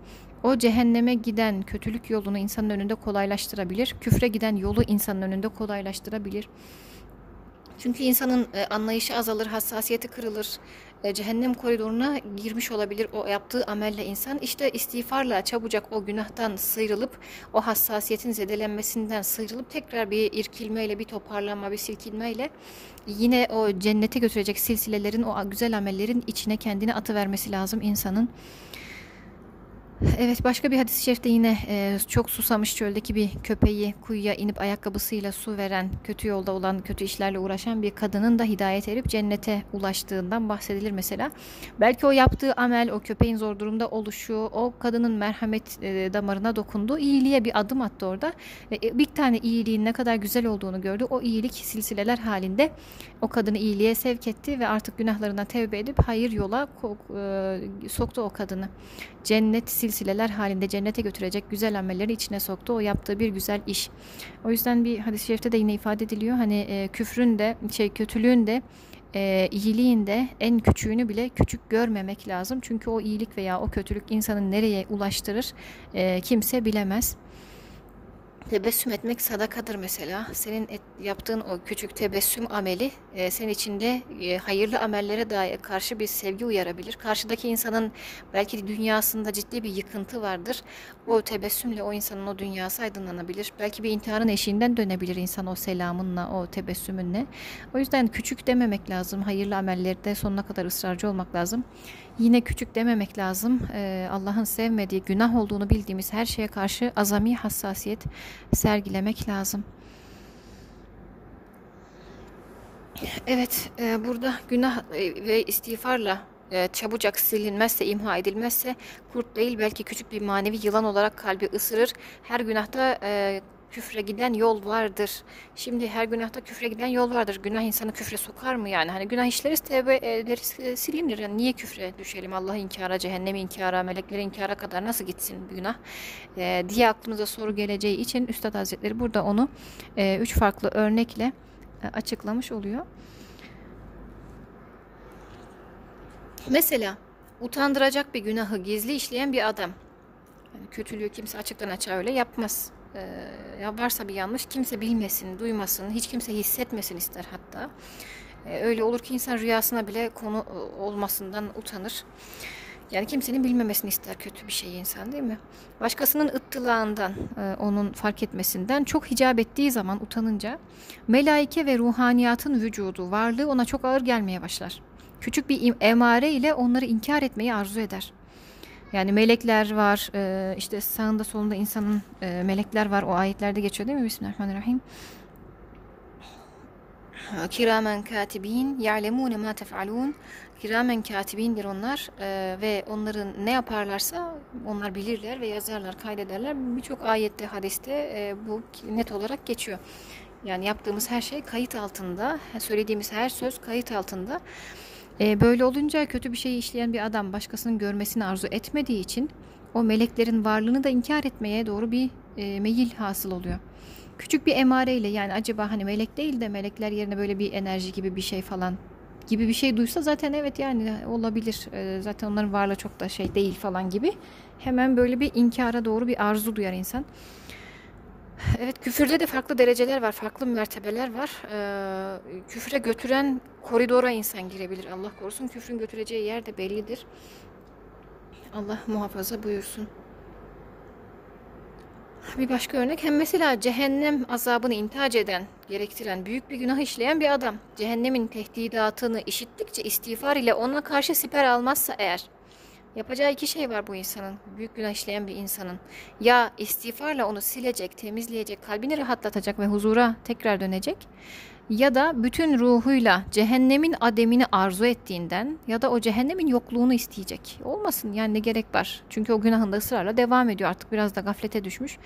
o cehenneme giden kötülük yolunu insanın önünde kolaylaştırabilir. Küfre giden yolu insanın önünde kolaylaştırabilir. Çünkü insanın e, anlayışı azalır, hassasiyeti kırılır. E, cehennem koridoruna girmiş olabilir o yaptığı amelle insan. İşte istiğfarla çabucak o günahtan sıyrılıp o hassasiyetin zedelenmesinden sıyrılıp tekrar bir irkilmeyle, bir toparlanma, bir silkinmeyle yine o cennete götürecek silsilelerin, o güzel amellerin içine kendini atıvermesi lazım insanın. Evet başka bir hadis-i şerifte yine e, çok susamış çöldeki bir köpeği kuyuya inip ayakkabısıyla su veren, kötü yolda olan, kötü işlerle uğraşan bir kadının da hidayet erip cennete ulaştığından bahsedilir mesela. Belki o yaptığı amel, o köpeğin zor durumda oluşu, o kadının merhamet e, damarına dokundu, iyiliğe bir adım attı orada e, bir tane iyiliğin ne kadar güzel olduğunu gördü. O iyilik silsileler halinde o kadını iyiliğe sevk etti ve artık günahlarından tevbe edip hayır yola e, soktu o kadını. Cennet silsileler halinde cennete götürecek güzel amelleri içine soktu. O yaptığı bir güzel iş. O yüzden bir hadis-i şerifte de yine ifade ediliyor. Hani e, küfrün de şey kötülüğün de e, iyiliğin de en küçüğünü bile küçük görmemek lazım. Çünkü o iyilik veya o kötülük insanın nereye ulaştırır e, kimse bilemez. Tebessüm etmek sadakadır mesela. Senin et, yaptığın o küçük tebessüm ameli e, senin içinde e, hayırlı amellere dair karşı bir sevgi uyarabilir. Karşıdaki insanın belki dünyasında ciddi bir yıkıntı vardır. O tebessümle o insanın o dünyası aydınlanabilir. Belki bir intiharın eşiğinden dönebilir insan o selamınla, o tebessümünle. O yüzden küçük dememek lazım. Hayırlı amellerde sonuna kadar ısrarcı olmak lazım. Yine küçük dememek lazım. Ee, Allah'ın sevmediği, günah olduğunu bildiğimiz her şeye karşı azami hassasiyet sergilemek lazım. Evet, e, burada günah e, ve istiğfarla e, çabucak silinmezse, imha edilmezse kurt değil belki küçük bir manevi yılan olarak kalbi ısırır. Her günahta e, küfre giden yol vardır. Şimdi her günahta küfre giden yol vardır. Günah insanı küfre sokar mı yani? Hani günah işleriz, tevbe ederiz, silinir. Yani niye küfre düşelim? Allah inkara, cehennemi inkara, melekleri inkara kadar nasıl gitsin bir günah? E, diye aklımıza soru geleceği için Üstad Hazretleri burada onu e, üç farklı örnekle e, açıklamış oluyor. Mesela utandıracak bir günahı gizli işleyen bir adam. Yani kötülüğü kimse açıktan açığa öyle yapmaz e, ya varsa bir yanlış kimse bilmesin, duymasın, hiç kimse hissetmesin ister hatta. E, öyle olur ki insan rüyasına bile konu e, olmasından utanır. Yani kimsenin bilmemesini ister kötü bir şey insan değil mi? Başkasının ıttılağından, e, onun fark etmesinden çok hicap ettiği zaman utanınca melaike ve ruhaniyatın vücudu, varlığı ona çok ağır gelmeye başlar. Küçük bir emare ile onları inkar etmeyi arzu eder. Yani melekler var, e, işte sağında solunda insanın e, melekler var. O ayetlerde geçiyor değil mi? Bismillahirrahmanirrahim. Kiramen katibin ya'lemune ma tef'alun. Kiramen katibindir onlar e, ve onların ne yaparlarsa onlar bilirler ve yazarlar, kaydederler. Birçok ayette, hadiste e, bu net olarak geçiyor. Yani yaptığımız her şey kayıt altında, söylediğimiz her söz kayıt altında. E, böyle olunca kötü bir şey işleyen bir adam başkasının görmesini arzu etmediği için o meleklerin varlığını da inkar etmeye doğru bir e, meyil hasıl oluyor. Küçük bir emareyle yani acaba hani melek değil de melekler yerine böyle bir enerji gibi bir şey falan gibi bir şey duysa zaten evet yani olabilir. E, zaten onların varlığı çok da şey değil falan gibi. Hemen böyle bir inkara doğru bir arzu duyar insan. Evet küfürde de farklı dereceler var, farklı mertebeler var. Ee, küfre götüren koridora insan girebilir. Allah korusun küfrün götüreceği yer de bellidir. Allah muhafaza buyursun. Bir başka örnek hem mesela cehennem azabını intihac eden, gerektiren büyük bir günah işleyen bir adam. Cehennemin tehdidatını işittikçe istiğfar ile ona karşı siper almazsa eğer Yapacağı iki şey var bu insanın, büyük günah işleyen bir insanın. Ya istiğfarla onu silecek, temizleyecek, kalbini rahatlatacak ve huzura tekrar dönecek. Ya da bütün ruhuyla cehennemin ademini arzu ettiğinden ya da o cehennemin yokluğunu isteyecek. Olmasın yani ne gerek var. Çünkü o günahında ısrarla devam ediyor artık biraz da gaflete düşmüş.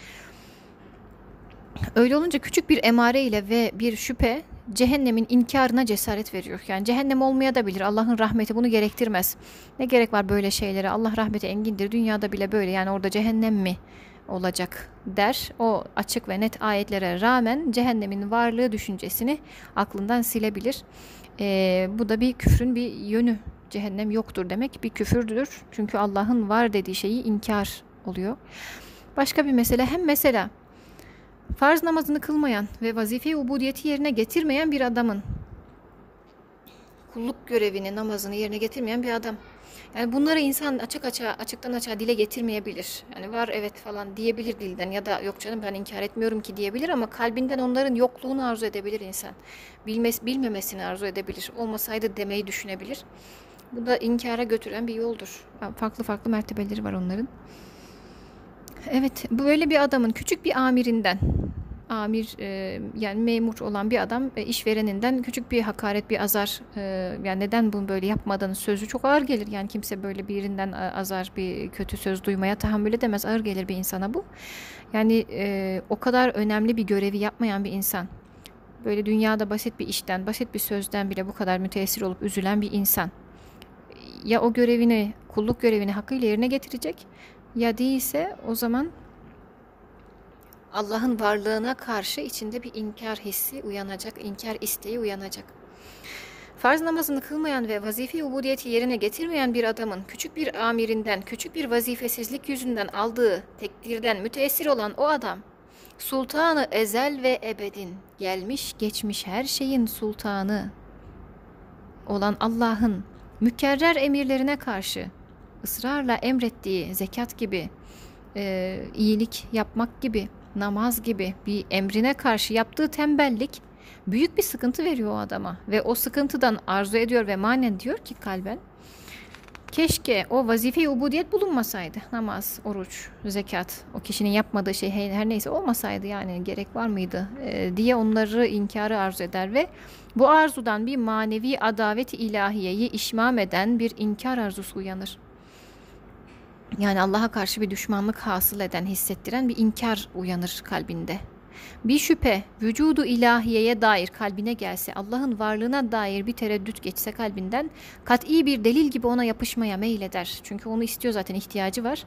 Öyle olunca küçük bir emare ile ve bir şüphe cehennemin inkarına cesaret veriyor. Yani cehennem olmaya da bilir. Allah'ın rahmeti bunu gerektirmez. Ne gerek var böyle şeylere? Allah rahmeti engindir. Dünyada bile böyle. Yani orada cehennem mi olacak der. O açık ve net ayetlere rağmen cehennemin varlığı düşüncesini aklından silebilir. Ee, bu da bir küfrün bir yönü. Cehennem yoktur demek bir küfürdür. Çünkü Allah'ın var dediği şeyi inkar oluyor. Başka bir mesele hem mesela farz namazını kılmayan ve vazife ubudiyeti yerine getirmeyen bir adamın kulluk görevini, namazını yerine getirmeyen bir adam. Yani bunları insan açık açığa, açıktan açığa dile getirmeyebilir. Yani var evet falan diyebilir dilden ya da yok canım ben inkar etmiyorum ki diyebilir ama kalbinden onların yokluğunu arzu edebilir insan. Bilmez, bilmemesini arzu edebilir. Olmasaydı demeyi düşünebilir. Bu da inkara götüren bir yoldur. Farklı farklı mertebeleri var onların. Evet, böyle bir adamın küçük bir amirinden, amir e, yani memur olan bir adam e, işvereninden küçük bir hakaret, bir azar, e, yani neden bunu böyle yapmadığını sözü çok ağır gelir. Yani kimse böyle birinden azar, bir kötü söz duymaya tahammül edemez. Ağır gelir bir insana bu. Yani e, o kadar önemli bir görevi yapmayan bir insan, böyle dünyada basit bir işten, basit bir sözden bile bu kadar müteessir olup üzülen bir insan ya o görevini, kulluk görevini hakkıyla yerine getirecek ya değilse o zaman Allah'ın varlığına karşı içinde bir inkar hissi uyanacak, inkar isteği uyanacak. Farz namazını kılmayan ve vazife ubudiyeti yerine getirmeyen bir adamın küçük bir amirinden, küçük bir vazifesizlik yüzünden aldığı tekdirden müteessir olan o adam, sultanı ezel ve ebedin, gelmiş geçmiş her şeyin sultanı olan Allah'ın mükerrer emirlerine karşı ısrarla emrettiği zekat gibi, e, iyilik yapmak gibi, namaz gibi bir emrine karşı yaptığı tembellik büyük bir sıkıntı veriyor o adama ve o sıkıntıdan arzu ediyor ve manen diyor ki kalben keşke o vazife-i ubudiyet bulunmasaydı. Namaz, oruç, zekat, o kişinin yapmadığı şey her neyse olmasaydı yani gerek var mıydı e, diye onları inkarı arzu eder ve bu arzudan bir manevi adavet ilahiyeyi işmam eden bir inkar arzusu uyanır. Yani Allah'a karşı bir düşmanlık hasıl eden, hissettiren bir inkar uyanır kalbinde. Bir şüphe vücudu ilahiyeye dair kalbine gelse, Allah'ın varlığına dair bir tereddüt geçse kalbinden kat'i bir delil gibi ona yapışmaya meyleder. Çünkü onu istiyor zaten ihtiyacı var.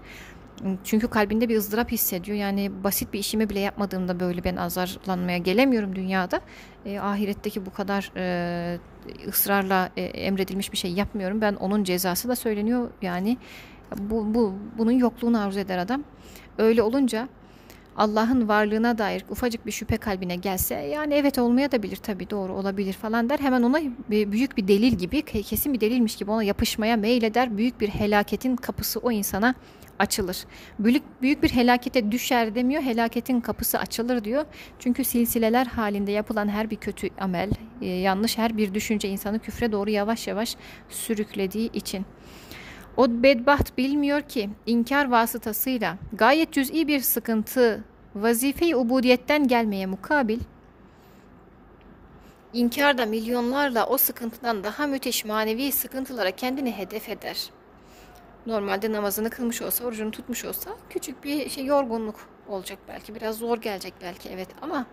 Çünkü kalbinde bir ızdırap hissediyor. Yani basit bir işimi bile yapmadığımda böyle ben azarlanmaya gelemiyorum dünyada. E, ahiretteki bu kadar e, ısrarla e, emredilmiş bir şey yapmıyorum. Ben onun cezası da söyleniyor. Yani bu, bu bunun yokluğunu arzu eder adam. Öyle olunca Allah'ın varlığına dair ufacık bir şüphe kalbine gelse yani evet olmaya da bilir tabii doğru olabilir falan der. Hemen ona büyük bir delil gibi kesin bir delilmiş gibi ona yapışmaya meyleder. Büyük bir helaketin kapısı o insana açılır. Büyük, büyük bir helakete düşer demiyor, helaketin kapısı açılır diyor. Çünkü silsileler halinde yapılan her bir kötü amel, e, yanlış her bir düşünce insanı küfre doğru yavaş yavaş sürüklediği için. O bedbaht bilmiyor ki inkar vasıtasıyla gayet cüz'i bir sıkıntı vazife-i ubudiyetten gelmeye mukabil inkar da milyonlarla o sıkıntıdan daha müthiş manevi sıkıntılara kendini hedef eder. Normalde namazını kılmış olsa, orucunu tutmuş olsa küçük bir şey yorgunluk olacak belki. Biraz zor gelecek belki evet ama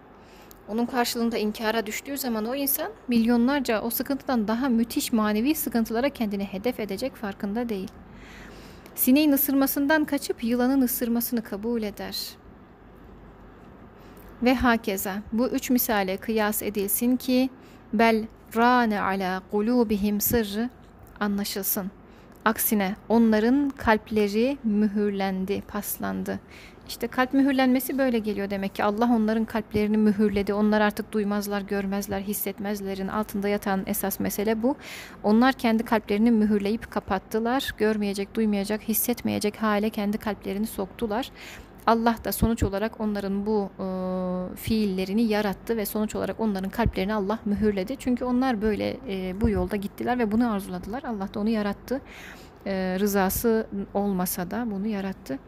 onun karşılığında inkara düştüğü zaman o insan milyonlarca o sıkıntıdan daha müthiş manevi sıkıntılara kendini hedef edecek farkında değil. Sineğin ısırmasından kaçıp yılanın ısırmasını kabul eder. Ve hakeza bu üç misale kıyas edilsin ki bel rane ala kulubihim sırrı anlaşılsın. Aksine onların kalpleri mühürlendi, paslandı. İşte kalp mühürlenmesi böyle geliyor demek ki Allah onların kalplerini mühürledi. Onlar artık duymazlar, görmezler, hissetmezlerin altında yatan esas mesele bu. Onlar kendi kalplerini mühürleyip kapattılar. Görmeyecek, duymayacak, hissetmeyecek hale kendi kalplerini soktular. Allah da sonuç olarak onların bu e, fiillerini yarattı ve sonuç olarak onların kalplerini Allah mühürledi. Çünkü onlar böyle e, bu yolda gittiler ve bunu arzuladılar. Allah da onu yarattı. E, rızası olmasa da bunu yarattı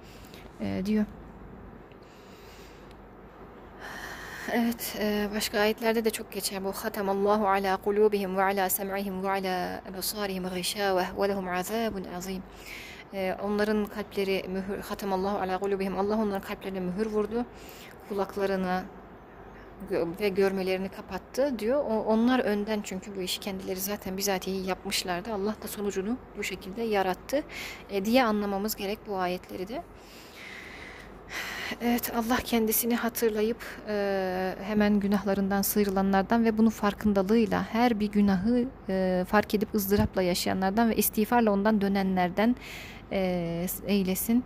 e, diyor. Evet, e, başka ayetlerde de çok geçer bu. Allahu ala kulubihim ve ala sem'ihim ve ala absarihim gışâveh ve lehum azabun azim. E, onların kalpleri mühür, Allahu ala kulubihim. Allah onların kalplerine mühür vurdu. Kulaklarını ve görmelerini kapattı diyor. onlar önden çünkü bu işi kendileri zaten bizatihi yapmışlardı. Allah da sonucunu bu şekilde yarattı e, diye anlamamız gerek bu ayetleri de. Evet Allah kendisini hatırlayıp e, hemen günahlarından sıyrılanlardan ve bunun farkındalığıyla her bir günahı e, fark edip ızdırapla yaşayanlardan ve istiğfarla ondan dönenlerden e, eylesin.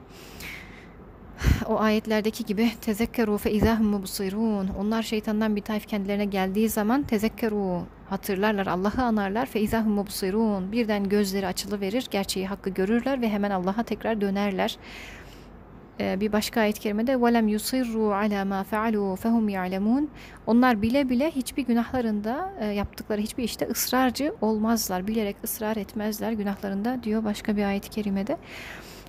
O ayetlerdeki gibi tezekkeru fe izahum mubsirun. Onlar şeytandan bir tayf kendilerine geldiği zaman tezekkeru hatırlarlar, Allah'ı anarlar fe izahum mubsirun. Birden gözleri açılı verir, gerçeği hakkı görürler ve hemen Allah'a tekrar dönerler. Ee, bir başka ayet kerimede وَلَمْ يُصِرُّوا عَلَى مَا فَعَلُوا فَهُمْ يَعْلَمُونَ Onlar bile bile hiçbir günahlarında e, yaptıkları hiçbir işte ısrarcı olmazlar. Bilerek ısrar etmezler günahlarında diyor başka bir ayet-i kerimede.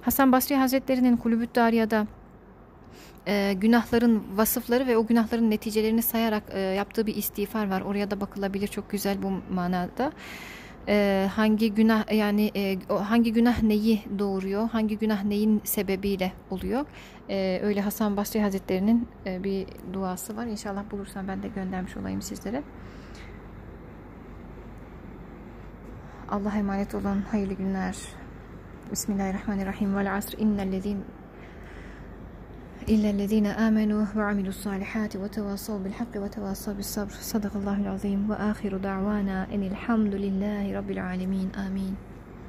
Hasan Basri Hazretleri'nin Kulübüt Dariya'da e, günahların vasıfları ve o günahların neticelerini sayarak e, yaptığı bir istiğfar var. Oraya da bakılabilir çok güzel bu manada. E, hangi günah yani e, hangi günah neyi doğuruyor, hangi günah neyin sebebiyle oluyor. E, öyle Hasan Basri Hazretleri'nin e, bir duası var. İnşallah bulursam ben de göndermiş olayım sizlere. Allah'a emanet olun. Hayırlı günler. Bismillahirrahmanirrahim. Vel asr innellezine إلا الذين آمنوا وعملوا الصالحات وتواصوا بالحق وتواصوا بالصبر. صدق الله العظيم. وآخر دعوانا أن الحمد لله رب العالمين. آمين.